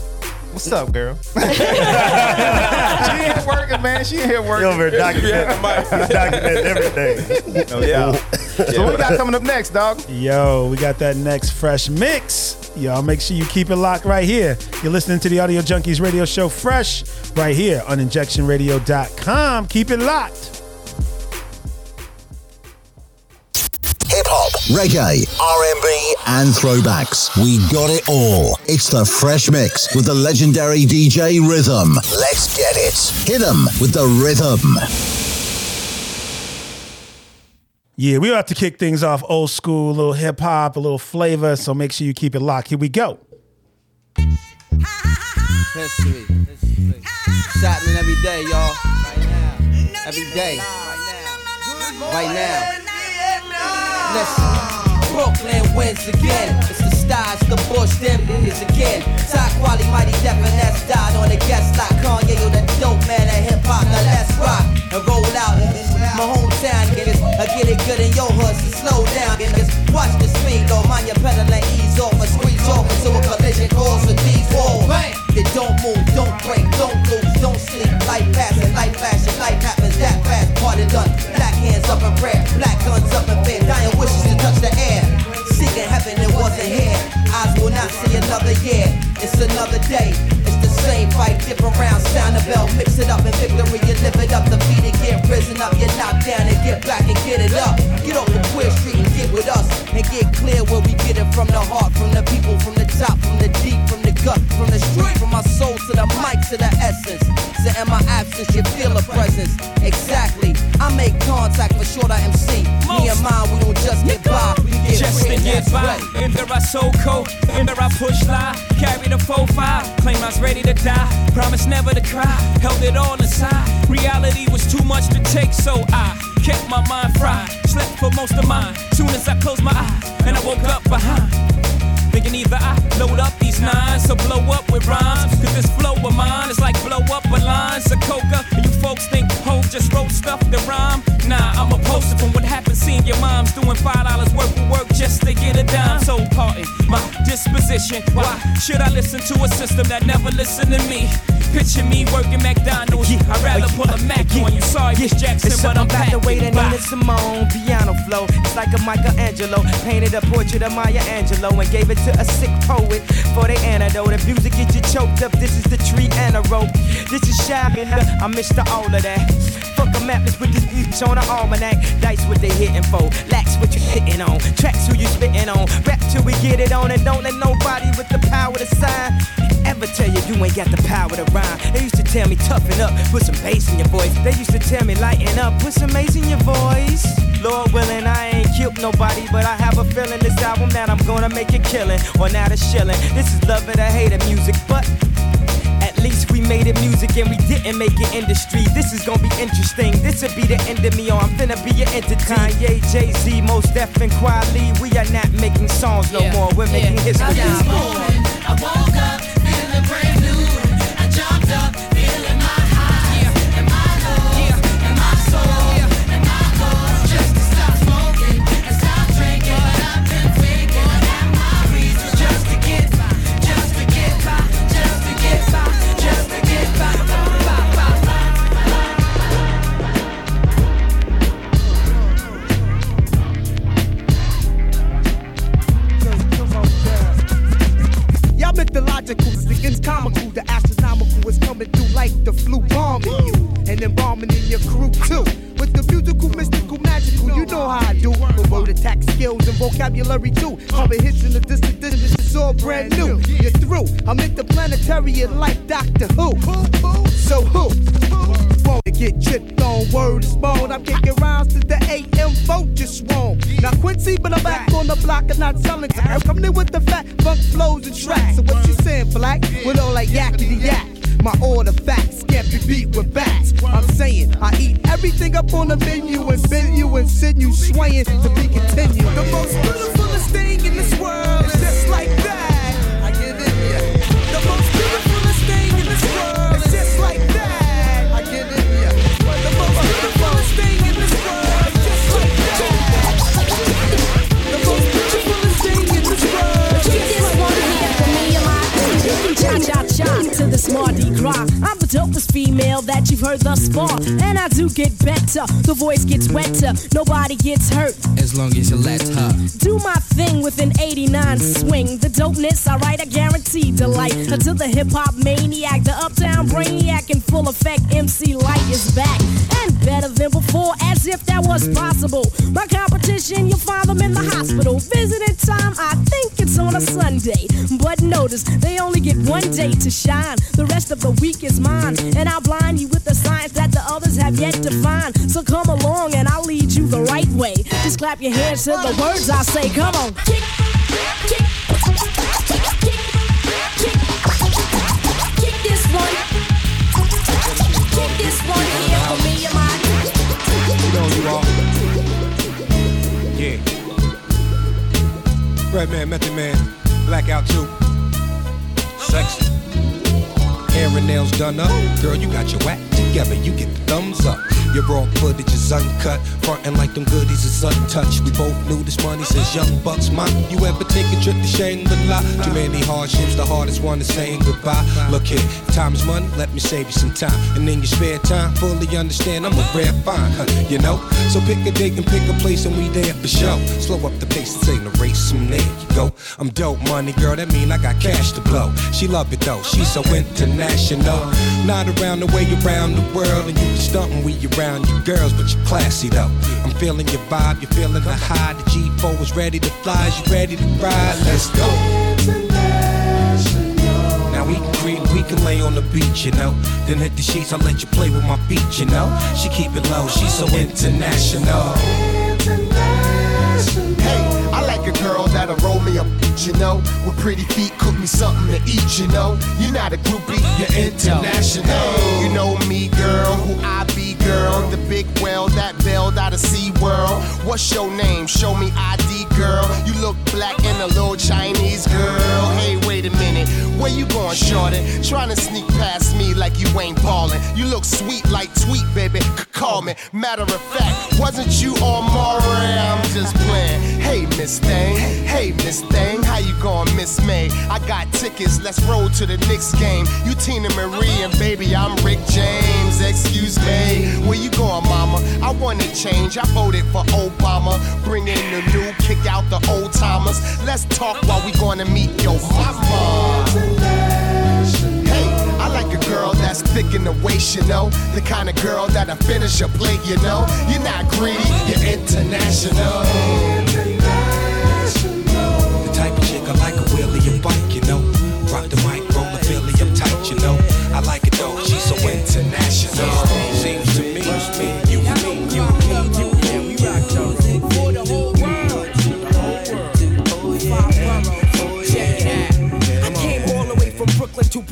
Speaker 6: What's up, girl? she ain't here working, man. She ain't here
Speaker 9: You
Speaker 6: working.
Speaker 9: over here documenting, documenting everything.
Speaker 6: No doubt. So what we got coming up next, dog?
Speaker 7: Yo, we got that next fresh mix. Y'all make sure you keep it locked right here. You're listening to the Audio Junkies radio show Fresh right here on injectionradio.com. Keep it locked.
Speaker 12: Hip hop, reggae, R&B, and throwbacks. We got it all. It's the Fresh Mix with the legendary DJ Rhythm. Let's get it. Hit 'em with the rhythm.
Speaker 7: Yeah, we about to kick things off old school, a little hip hop, a little flavor. So make sure you keep it locked. Here we go.
Speaker 35: History. It's happening every day, y'all. Right now. Every day. Right now. Listen. Brooklyn wins again. It's the stars, the bush, them niggas again. Top quality, mighty Def and died on the guest like Kanye, yo, the dope man at hip hop. Now let's rock and roll out. This my hometown, niggas. I get it good in your hood, so slow down, niggas. Watch the speed, though. Mind your pedal and ease off and squeeze off into a collision course with these walls. You don't move, don't break, don't lose, don't sleep. Life passing, life flashing, life happens that fast. Party done. Black hands up in prayer, black guns up in fear. Dying wishes to touch the air. Seeking heaven, it wasn't here. Eyes will not see another year. It's another day. It's the same fight, different rounds. Sound the bell, mix it up in victory. You live it up, defeat it, get risen up. You knock down and get back and get it up. Get off the queer street and get with us and get clear where we get it from the heart, from the people, from the top, from the deep, from from the street, from my soul to the mic to the essence. So in my absence, you feel a presence. Exactly. I make contact for sure. I MC. Me and mine, we don't just get by. We get
Speaker 34: Just
Speaker 35: free
Speaker 34: to get by.
Speaker 35: right.
Speaker 34: In there I so cold, in there I push lie. Carry the 4-5, claim I was ready to die. Promise never to cry, held it all inside. Reality was too much to take, so I kept my mind fried. Slept for most of mine. Soon as I closed my eyes, and I woke up behind. Thinking either I load up these nines or blow up with rhymes. Cause this flow of mine is like blow up a line. So coca, folks think Hove just wrote stuff to rhyme. Nah, I'm a poster from what happened seeing your
Speaker 36: mom's doing five dollars worth of work just to get a dime. So pardon my disposition. Why should I listen to a system that never listened to me? Picture me working McDonald's. I'd rather pull a Mac on you. Sorry, Miss Jackson, but I'm
Speaker 31: about the way that. Nina Simone piano flow. It's like a Michelangelo painted a portrait of Maya Angelou and gave it to a sick poet for the antidote. If music gets you choked up, this is the tree and a rope. This is shy, I missed all of that. Fuck a map, let's put this beach on an almanac. Dice what they hitting for, lax what you hitting on. Tracks who you spitting on. Rap till we get it on, and don't let nobody with the power to sign ever tell you you ain't got the power to rhyme. They used to tell me toughen up, put some bass in your voice. They used to tell me lighten up, put some bass in your voice. Lord willing, I ain't killed nobody, but I have a feeling this album that I'm gonna make it killing or not a shilling. This is love it or hate it music, but least we made it music and we didn't make it industry. This is gonna be interesting. This'll be the end of me, or I'm finna be an entity. Kanye, Jay Z, Mos Def, and Kweli. We are not making songs no more. We're making history.
Speaker 33: I, I woke up
Speaker 37: coming through like the flu bombing you, and embalming in your crew too. With the musical, mystical, magical, you know how I do. With word attack skills and vocabulary too. Coming hits in the distant, this is all brand new. You're through. I'm interplanetary and like Doctor Who. So who? Won't get tripped on word is. I'm kicking rounds to the AM vote just wrong. Now Quincy, but I'm back on the block and not selling to I'm coming in with the fat funk flows and tracks. So what you saying, black? With all that yakety yak. My order facts can't be beat with bats. I'm saying I eat everything up on the menu and bend you and send you swaying to be continued. The most beautifulest thing in this world is just like that.
Speaker 34: Gras. I'm dopest female that you've heard thus far. And I do get better. The voice gets wetter. Nobody gets hurt.
Speaker 38: As long as you let her.
Speaker 34: Do my thing with an 89 swing. The dopeness, I write, I guarantee delight. Until the hip hop maniac, the uptown brainiac in full effect, MC Lyte is back. And better than before, as if that was possible. My competition, you'll find them in the hospital. Visiting time, I think it's on a Sunday. But notice, they only get one day to shine. The rest of the week is mine. And I'll blind you with the science that the others have yet to find. So come along and I'll lead you the right way. Just clap your hands to the words I say. Come on. Kick, kick, kick, kick, this one. Kick this one here for me and my.
Speaker 39: You know you are. Yeah. Redman, Method Man, Blackout 2. Sexy. Hair and nails done up. Girl, you got your act together. You get the thumbs up. Your raw footage is uncut. Frontin' like them goodies is untouched. We both knew this money since young bucks. Mom, you ever take a trip to Shangri-La? Too many hardships, the hardest one is saying goodbye. Look here, time is money, let me save you some time. And in your spare time, fully understand I'm a rare find, huh, you know? So pick a date and pick a place and we there for show. Slow up the pace, this ain't a race, and there you go. I'm dope money, girl, that mean I got cash to blow. She love it though, she's so international. Not around the way around the world, and you be stuntin' we around you girls, but you're classy though. I'm feeling your vibe, you're feeling the high. The G4 is ready to fly, is you ready to ride? Let's go. Now we can creep, we can lay on the beach, you know. Then hit the sheets, I'll let you play with my feet, you know. She keep it low, she's so international.
Speaker 29: International. Hey, like a girl that'll roll me up, you know. With pretty feet, cook me something to eat, you know. You're not a groupie, you're international. You know me, girl, who I be, girl. The big whale that bailed out of Sea World. What's your name? Show me ID, girl. You look black and a little Chinese girl. Hey, wait a minute, where you going, shorty? Trying to sneak past me like you ain't ballin'. You look sweet like tweet, baby. C- call me. Matter of fact, wasn't you on Maury? I'm
Speaker 40: Miss Thing. Hey, Miss Thing, how you going, Miss May? I got tickets, let's roll to the Knicks game. You Teena Marie and baby, I'm Rick James. Excuse me, where you going, mama? I want to change. I voted for Obama. Bring in the new, kick out the old timers. Let's talk while we gonna meet your mama. Hey, I like a girl that's thick in the waist, you know. The kind of girl that'll finish your plate, you know. You're not greedy, you're international.
Speaker 39: I like a wheelie and bike, you know. Rock the mic, roll a Philly up tight, you know. I like it though, she's so international.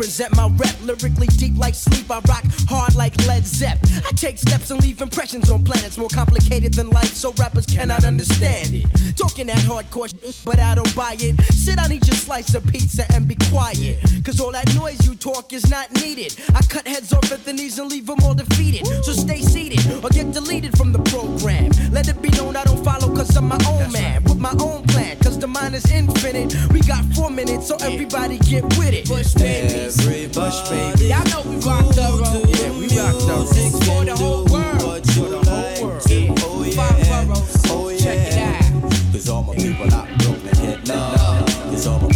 Speaker 35: Brooklyn to present my rep. Lyrically deep like sleep, I rock hard like Led Zepp. I take steps and leave impressions on planets more complicated than life, so rappers cannot understand it. Talking that hardcore shit, but I don't buy it. Sit down, eat your slice of pizza and be quiet. Cause all that noise you talk is not needed. I cut heads off at the knees and leave them all defeated. So stay seated or get deleted from the program. Let it be known I don't follow cause I'm my own man. With my own plan, cause the mind is infinite. We got four minutes, so everybody get with it. Bush babies. Bush baby. Y'all know we rock the road. Yeah, we rock the road. For the whole world. For the whole world. Yeah. Five boroughs. Oh, Check it out.
Speaker 33: Cause all my people out in Brooklyn get love. Cause all my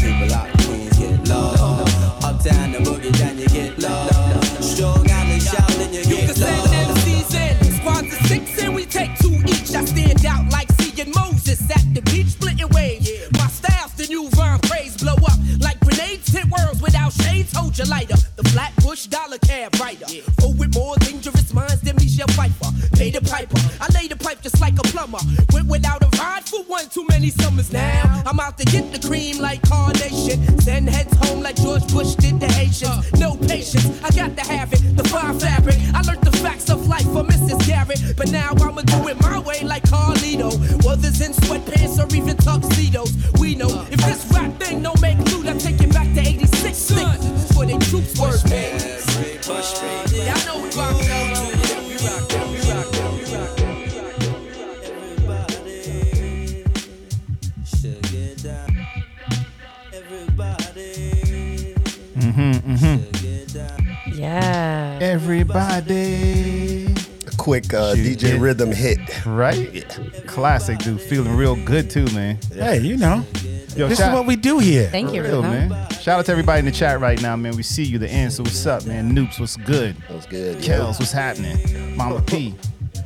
Speaker 9: DJ
Speaker 6: yeah.
Speaker 9: rhythm hit.
Speaker 6: Right? Classic, dude. Feeling real good too, man.
Speaker 7: Hey, you know.
Speaker 6: Yo,
Speaker 7: this
Speaker 6: shout-
Speaker 7: is what we do here.
Speaker 8: Thank
Speaker 6: For
Speaker 8: you,
Speaker 6: real, man. Shout out to everybody in the chat right now, man. We see you, the answer. What's up, man? Noops, what's good?
Speaker 9: What's good?
Speaker 6: Kels, what's happening? Mama P,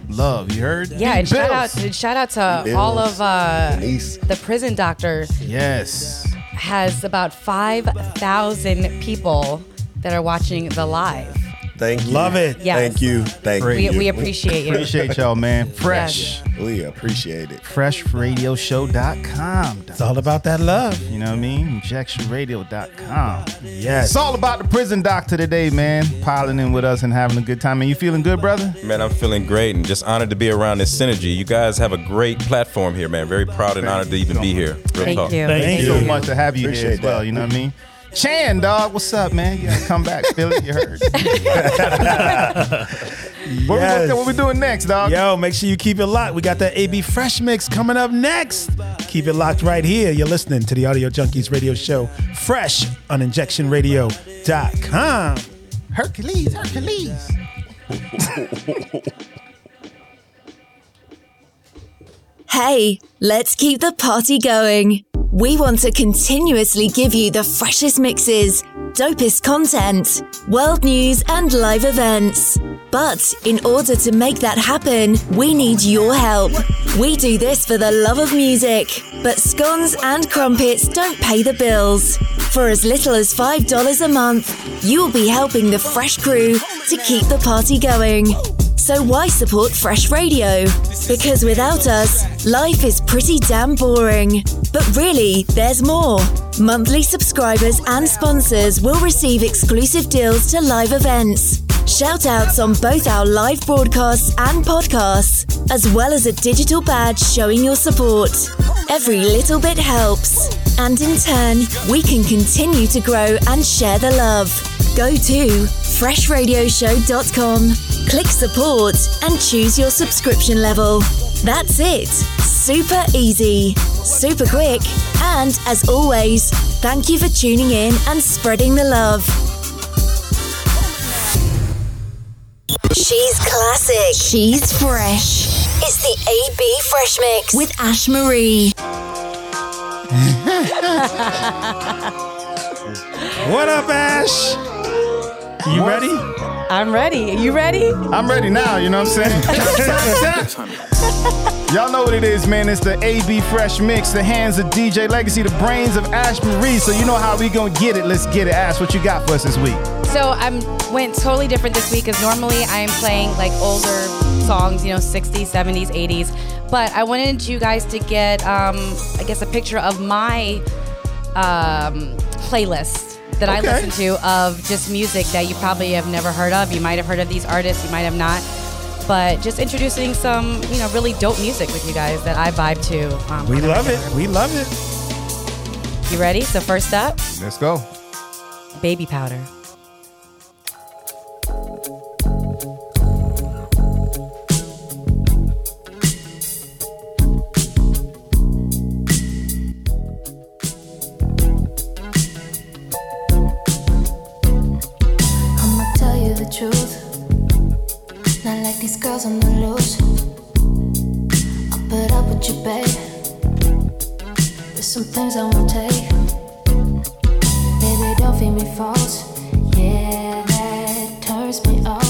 Speaker 6: love, you heard?
Speaker 8: Yeah, and shout out,
Speaker 6: Bills.
Speaker 8: shout out to
Speaker 6: Bills.
Speaker 8: all of uh,
Speaker 9: Denise.
Speaker 8: the prison doctor
Speaker 6: Yes.
Speaker 8: has about five thousand people that are watching the live.
Speaker 9: Thank you.
Speaker 7: Love it.
Speaker 8: Yes.
Speaker 9: Thank you. Thank
Speaker 8: We,
Speaker 9: you.
Speaker 8: we appreciate you.
Speaker 6: Appreciate y'all, man. Fresh.
Speaker 9: We appreciate it.
Speaker 6: FreshRadioShow.com.
Speaker 7: It's all about that love.
Speaker 6: You know what I mean? InjectionRadio.com.
Speaker 7: Yes.
Speaker 6: It's all about the prison doctor today, man. Piling in with us and having a good time. And you feeling good, brother?
Speaker 11: Man, I'm feeling great and just honored to be around this synergy. You guys have a great platform here, man. Very proud and honored to even be here. Real
Speaker 8: Thank
Speaker 11: talk.
Speaker 8: you.
Speaker 6: Thank,
Speaker 8: Thank
Speaker 6: you so much to have you here as well.
Speaker 9: that.
Speaker 6: You know what I mean? Chan, dog, what's up, man? You gotta come back, Philly. You heard. what, we, what we doing next, dog?
Speaker 7: Yo, make sure you keep it locked. We got that AB Fresh Mix coming up next. Keep it locked right here. You're listening to the Audio Junkies radio show, fresh on injectionradio.com.
Speaker 6: Hercules, Hercules.
Speaker 41: Hey, let's keep the party going. We want to continuously give you the freshest mixes, dopest content, world news, and live events. But in order to make that happen, we need your help. We do this for the love of music, but scones and crumpets don't pay the bills. For as little as $5 a month, you'll be helping the Fresh crew to keep the party going. So why support Fresh Radio? Because without us, life is pretty damn boring. But really, there's more. Monthly subscribers and sponsors will receive exclusive deals to live events, shout outs on both our live broadcasts and podcasts, as well as a digital badge showing your support. Every little bit helps. And in turn, we can continue to grow and share the love. Go to freshradioshow.com. Click support and choose your subscription level. That's it. Super easy, super quick, and as always, thank you for tuning in and spreading the love. She's classic. She's fresh. It's the AB Fresh Mix with Ash Marie.
Speaker 7: What up, Ash? You ready?
Speaker 8: I'm ready. You ready?
Speaker 6: I'm ready now, you know what I'm saying? Y'all know what it is, man. It's the AB Fresh Mix, the hands of DJ Legacy, the brains of Ash Marie. So you know how we gonna get it. Let's get it. Ash, what you got for us this week?
Speaker 8: So I'm went totally different this week because normally I'm playing like older songs, you know, 60s, 70s, 80s. But I wanted you guys to get, um, I guess, a picture of my um, playlist that I listen to of just music that you probably have never heard of. You might have heard of these artists, you might have not. But just introducing some, you know, really dope music with you guys that I vibe to. Um,
Speaker 7: We love it. We love it.
Speaker 8: You ready? So first up,
Speaker 6: Let's go.
Speaker 8: baby powder.
Speaker 14: These girls on the loose. I'll put up with you, babe. There's some things I won't take. Baby, don't feed me false. Yeah, that turns me off.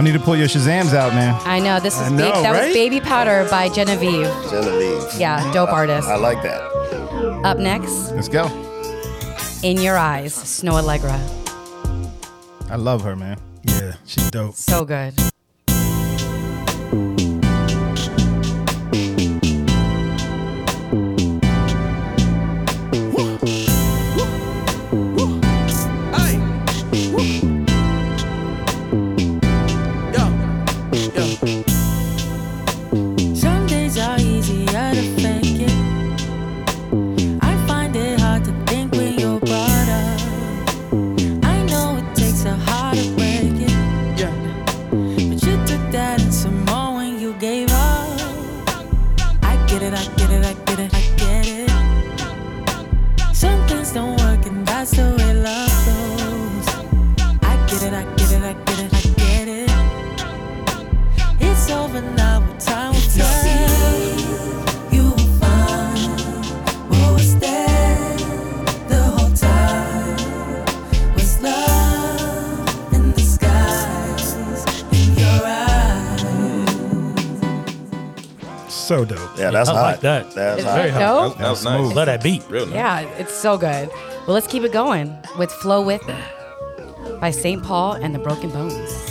Speaker 6: Y'all need to pull your Shazams out, man.
Speaker 8: I know this is
Speaker 6: I
Speaker 8: ba- that
Speaker 6: right?
Speaker 8: was Baby Powder by Jenevieve.
Speaker 9: Jenevieve.
Speaker 8: Yeah, dope artist.
Speaker 9: I like that.
Speaker 8: Up next,
Speaker 6: Let's go.
Speaker 8: In Your Eyes, Snoh Aalegra.
Speaker 6: I love her, man.
Speaker 7: Yeah, she's dope.
Speaker 8: So good.
Speaker 9: Yeah, that's
Speaker 10: I
Speaker 9: hot.
Speaker 10: like that.
Speaker 9: That's
Speaker 8: Is
Speaker 9: hot.
Speaker 8: that dope?
Speaker 11: That was nice.
Speaker 10: Love that beat.
Speaker 11: Real nice.
Speaker 8: Yeah, it's so good. Well, let's keep it going with Flow With It by St. Paul and the Broken Bones.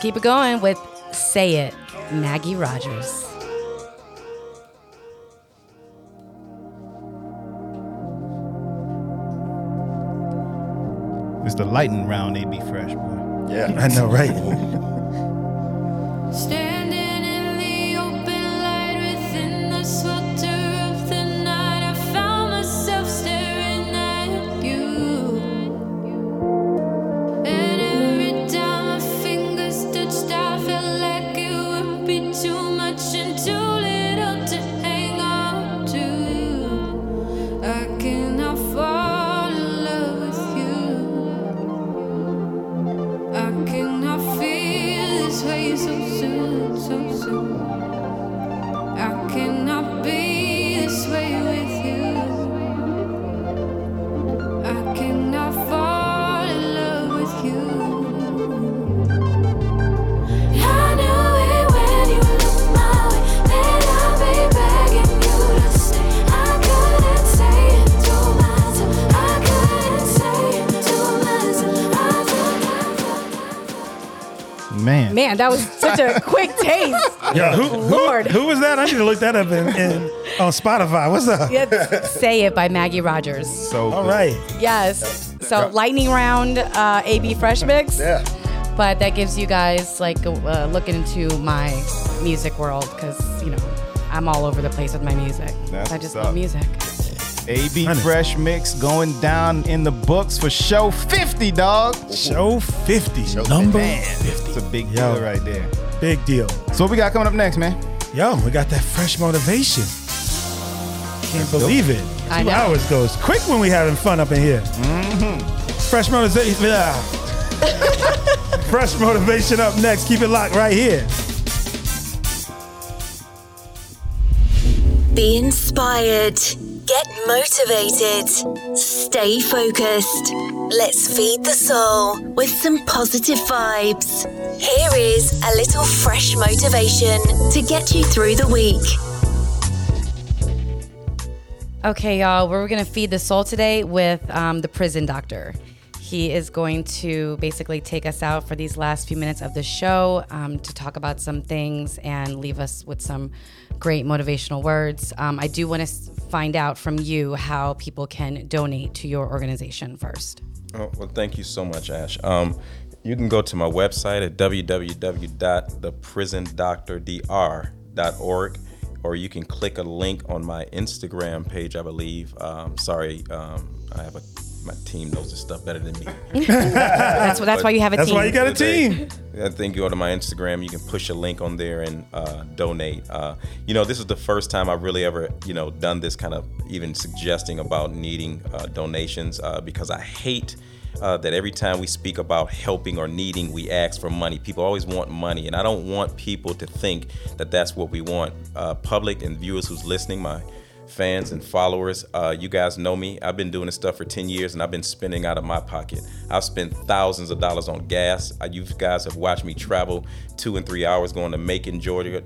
Speaker 8: Keep it going with Say It, Maggie Rogers.
Speaker 6: It's the lightning round, they be fresh, boy.
Speaker 9: Yeah.
Speaker 7: I know, right?
Speaker 6: Man.
Speaker 8: Man, that was such a quick taste.
Speaker 7: Yeah, who, who,
Speaker 8: Lord.
Speaker 7: who was that? I need to look that up in, in on Spotify. What's up?
Speaker 8: Yeah, Say It by Maggie Rogers.
Speaker 6: So
Speaker 7: All right.
Speaker 8: Yes. So lightning round uh, AB Fresh Mix.
Speaker 9: Yeah.
Speaker 8: But that gives you guys like a uh, look into my music world because you know I'm all over the place with my music.
Speaker 6: That's
Speaker 8: I just
Speaker 6: what's
Speaker 8: love music.
Speaker 6: AB Fresh Mix going down in the books for show 50, dog.
Speaker 7: Show 50.
Speaker 6: Number 50. It's a big
Speaker 7: Yo.
Speaker 6: deal right there.
Speaker 7: Big deal.
Speaker 6: So what we got coming up next, man?
Speaker 7: Yo, we got that fresh motivation. Can't believe it.
Speaker 8: I
Speaker 7: Two
Speaker 8: know.
Speaker 7: hours goes quick when we having fun up in here. Mm-hmm. Fresh motivation. yeah. fresh motivation up next. Keep it locked right here.
Speaker 41: Be inspired. Get motivated. Stay focused. Let's feed the soul with some positive vibes. Here is a little fresh motivation to get you through the week.
Speaker 8: Okay, y'all, we're gonna feed the soul today with um, the prison doctor. He is going to basically take us out for these last few minutes of the show um, to talk about some things and leave us with some great motivational words. Um, I do want to find out from you how people can donate to your organization first.
Speaker 11: Oh, well, thank you so much, Ash. Um, you can go to my website at www.theprison.dr.org, or you can click a link on my Instagram page, I believe. Um, sorry, um, I have a my team knows this stuff better than me.
Speaker 8: That's wh- that's why you have a
Speaker 7: That's
Speaker 8: team.
Speaker 7: why you got a team.
Speaker 11: I think you go to my Instagram, you can push a link on there and uh, donate. Uh, you know, this is the first time I've really ever, you know, done this kind of even suggesting about needing uh, donations uh, because I hate uh, that every time we speak about helping or needing, we ask for money. People always want money, and I don't want people to think that that's what we want. Uh, public and viewers who's listening, my fans and followers, uh, you guys know me. I've been doing this stuff for 10 years and I've been spending out of my pocket. I've spent thousands of dollars on gas. Uh, you guys have watched me travel two and three hours going to Macon, Georgia,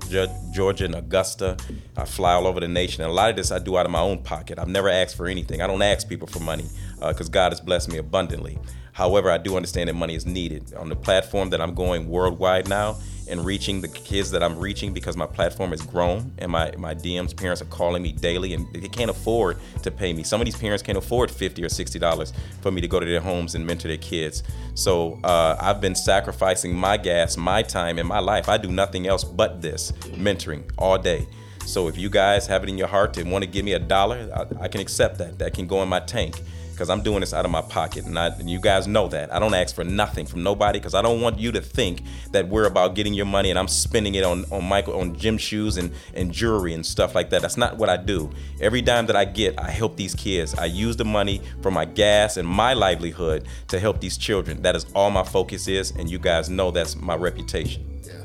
Speaker 11: Georgia and Augusta. I fly all over the nation. And a lot of this I do out of my own pocket. I've never asked for anything. I don't ask people for money because God has blessed me abundantly. However, I do understand that money is needed. On the platform that I'm going worldwide now, and reaching the kids that I'm reaching because my platform has grown and my, my DMs parents are calling me daily and they can't afford to pay me. Some of these parents can't afford 50 or 60 dollars for me to go to their homes and mentor their kids. So uh, I've been sacrificing my gas, my time, and my life. I do nothing else but this mentoring all day. So if you guys have it in your heart to want to give me a dollar, I, I can accept that. That can go in my tank because I'm doing this out of my pocket, and, I, and you guys know that. I don't ask for nothing from nobody because I don't want you to think that we're about getting your money and I'm spending it on on Michael on gym shoes and and jewelry and stuff like that. That's not what I do. Every dime that I get, I help these kids. I use the money for my gas and my livelihood to help these children. That is all my focus is, and you guys know that's my reputation. Yeah.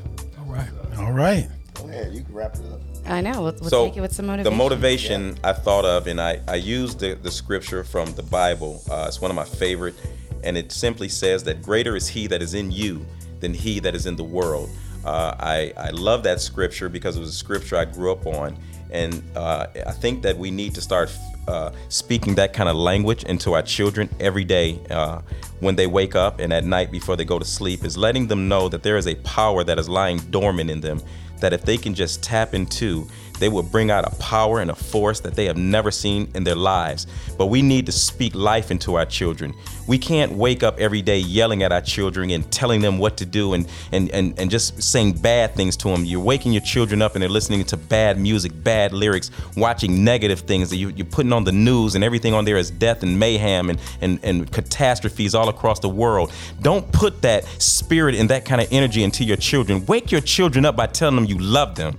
Speaker 7: All right.
Speaker 9: Go ahead, you can wrap it up.
Speaker 8: I know. We'll, we'll
Speaker 11: so
Speaker 8: take it with some motivation.
Speaker 11: the motivation I thought of, and I, I used the, the scripture from the Bible. Uh, it's one of my favorite, and it simply says that greater is He that is in you than He that is in the world. Uh, I, I love that scripture because it was a scripture I grew up on, and uh, I think that we need to start uh, speaking that kind of language into our children every day uh, when they wake up and at night before they go to sleep is letting them know that there is a power that is lying dormant in them that if they can just tap into, they will bring out a power and a force that they have never seen in their lives. But we need to speak life into our children. We can't wake up every day yelling at our children and telling them what to do and, and, and, and just saying bad things to them. You're waking your children up and they're listening to bad music, bad lyrics, watching negative things. You, you're putting on the news and everything on there is death and mayhem and, and, and catastrophes all across the world. Don't put that spirit and that kind of energy into your children. Wake your children up by telling them you love them.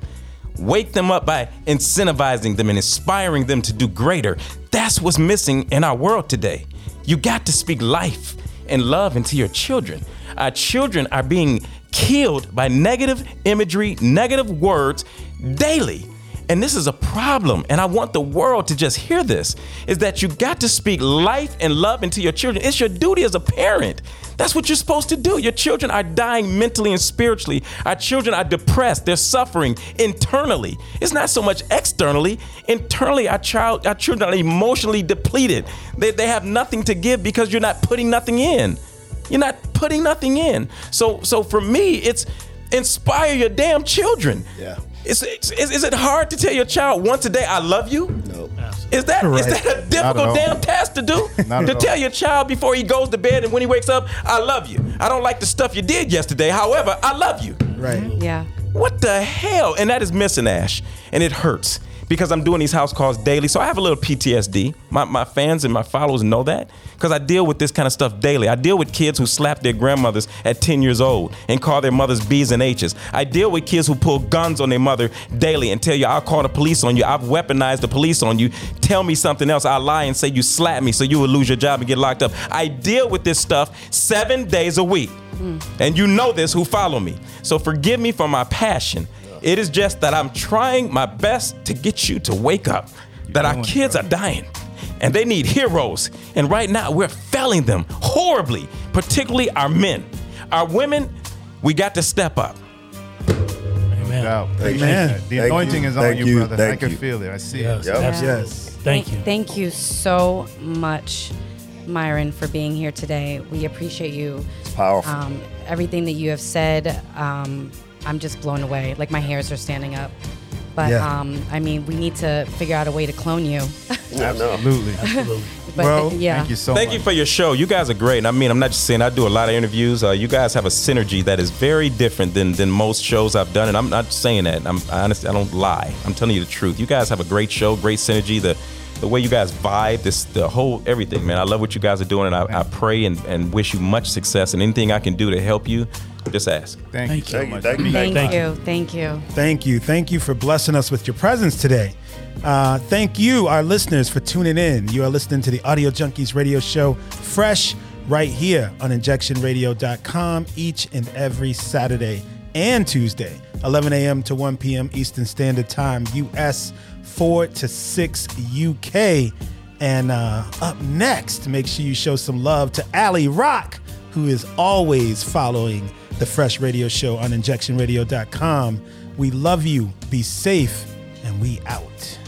Speaker 11: Wake them up by incentivizing them and inspiring them to do greater. That's what's missing in our world today. You got to speak life and love into your children. Our children are being killed by negative imagery, negative words daily. And this is a problem, and I want the world to just hear this is that you got to speak life and love into your children. It's your duty as a parent. That's what you're supposed to do. Your children are dying mentally and spiritually. Our children are depressed. They're suffering internally. It's not so much externally. Internally, our child, our children are emotionally depleted. They, they have nothing to give because you're not putting nothing in. You're not putting nothing in. So so for me, it's inspire your damn children.
Speaker 9: Yeah.
Speaker 11: Is, is, is it hard to tell your child once a day, I love you?
Speaker 9: No.
Speaker 11: Is that is
Speaker 9: Right.
Speaker 11: that a difficult damn task to do? To tell
Speaker 9: all.
Speaker 11: your child before he goes to bed and when he wakes up, I love you. I don't like the stuff you did yesterday. However, I love you.
Speaker 7: Right.
Speaker 8: Yeah.
Speaker 11: What the hell? And that is missing, Ash. And it hurts because I'm doing these house calls daily. So I have a little PTSD. My, my fans and my followers know that because I deal with this kind of stuff daily. I deal with kids who slap their grandmothers at 10 years old and call their mothers B's and H's. I deal with kids who pull guns on their mother daily and tell you, I'll call the police on you. I've weaponized the police on you. Tell me something else. I'll lie and say you slapped me so you will lose your job and get locked up. I deal with this stuff seven days a week. Hmm. And you know this who follow me. So forgive me for my passion. It is just that I'm trying my best to get you to wake up. That our kids are dying and they need heroes. And right now we're failing them horribly, particularly our men. Our women, we got to step up.
Speaker 10: Amen.
Speaker 6: Wow.
Speaker 9: Thank
Speaker 6: Amen.
Speaker 9: you.
Speaker 6: The
Speaker 9: Thank
Speaker 6: anointing
Speaker 9: you.
Speaker 6: is on
Speaker 9: Thank
Speaker 6: you,
Speaker 9: you.
Speaker 6: brother. I can
Speaker 9: you.
Speaker 6: feel it. I see
Speaker 10: Yes,
Speaker 6: it.
Speaker 10: absolutely. Thank you.
Speaker 8: Thank you so much, Myron, for being here today. We appreciate you.
Speaker 9: It's powerful.
Speaker 8: Um, everything that you have said, um, I'm just blown away. Like my hairs are standing up. But
Speaker 7: Yeah.
Speaker 8: um, I mean, we need to figure out a way to clone you.
Speaker 6: Absolutely.
Speaker 10: Absolutely.
Speaker 8: But,
Speaker 7: Bro,
Speaker 8: yeah.
Speaker 6: Thank you so
Speaker 11: Thank
Speaker 6: much.
Speaker 11: you for your show. You guys are great. And I mean, I'm not just saying I do a lot of interviews. Uh, you guys have a synergy that is very different than than most shows I've done. And I'm not saying that. I'm I honestly I don't lie. I'm telling you the truth. You guys have a great show, great synergy. The the way you guys vibe, this the whole everything, man. I love what you guys are doing, and I, I pray and, and wish you much success. And anything I can do to help you, just ask.
Speaker 6: Thank,
Speaker 10: Thank
Speaker 6: you so
Speaker 9: you.
Speaker 6: much.
Speaker 9: Thank you.
Speaker 8: Thank,
Speaker 10: Thank
Speaker 8: you. Thank you.
Speaker 7: Thank you. Thank you for blessing us with your presence today. Uh, thank you, our listeners, for tuning in. You are listening to the Audio Junkies radio show, fresh right here on injectionradio.com each and every Saturday and Tuesday, 11 a.m. to 1 p.m. Eastern Standard Time, US 4 to 6 UK. And uh, up next, make sure you show some love to Ali Rock, who is always following the Fresh Radio Show on injectionradio.com. We love you. Be safe, and we out.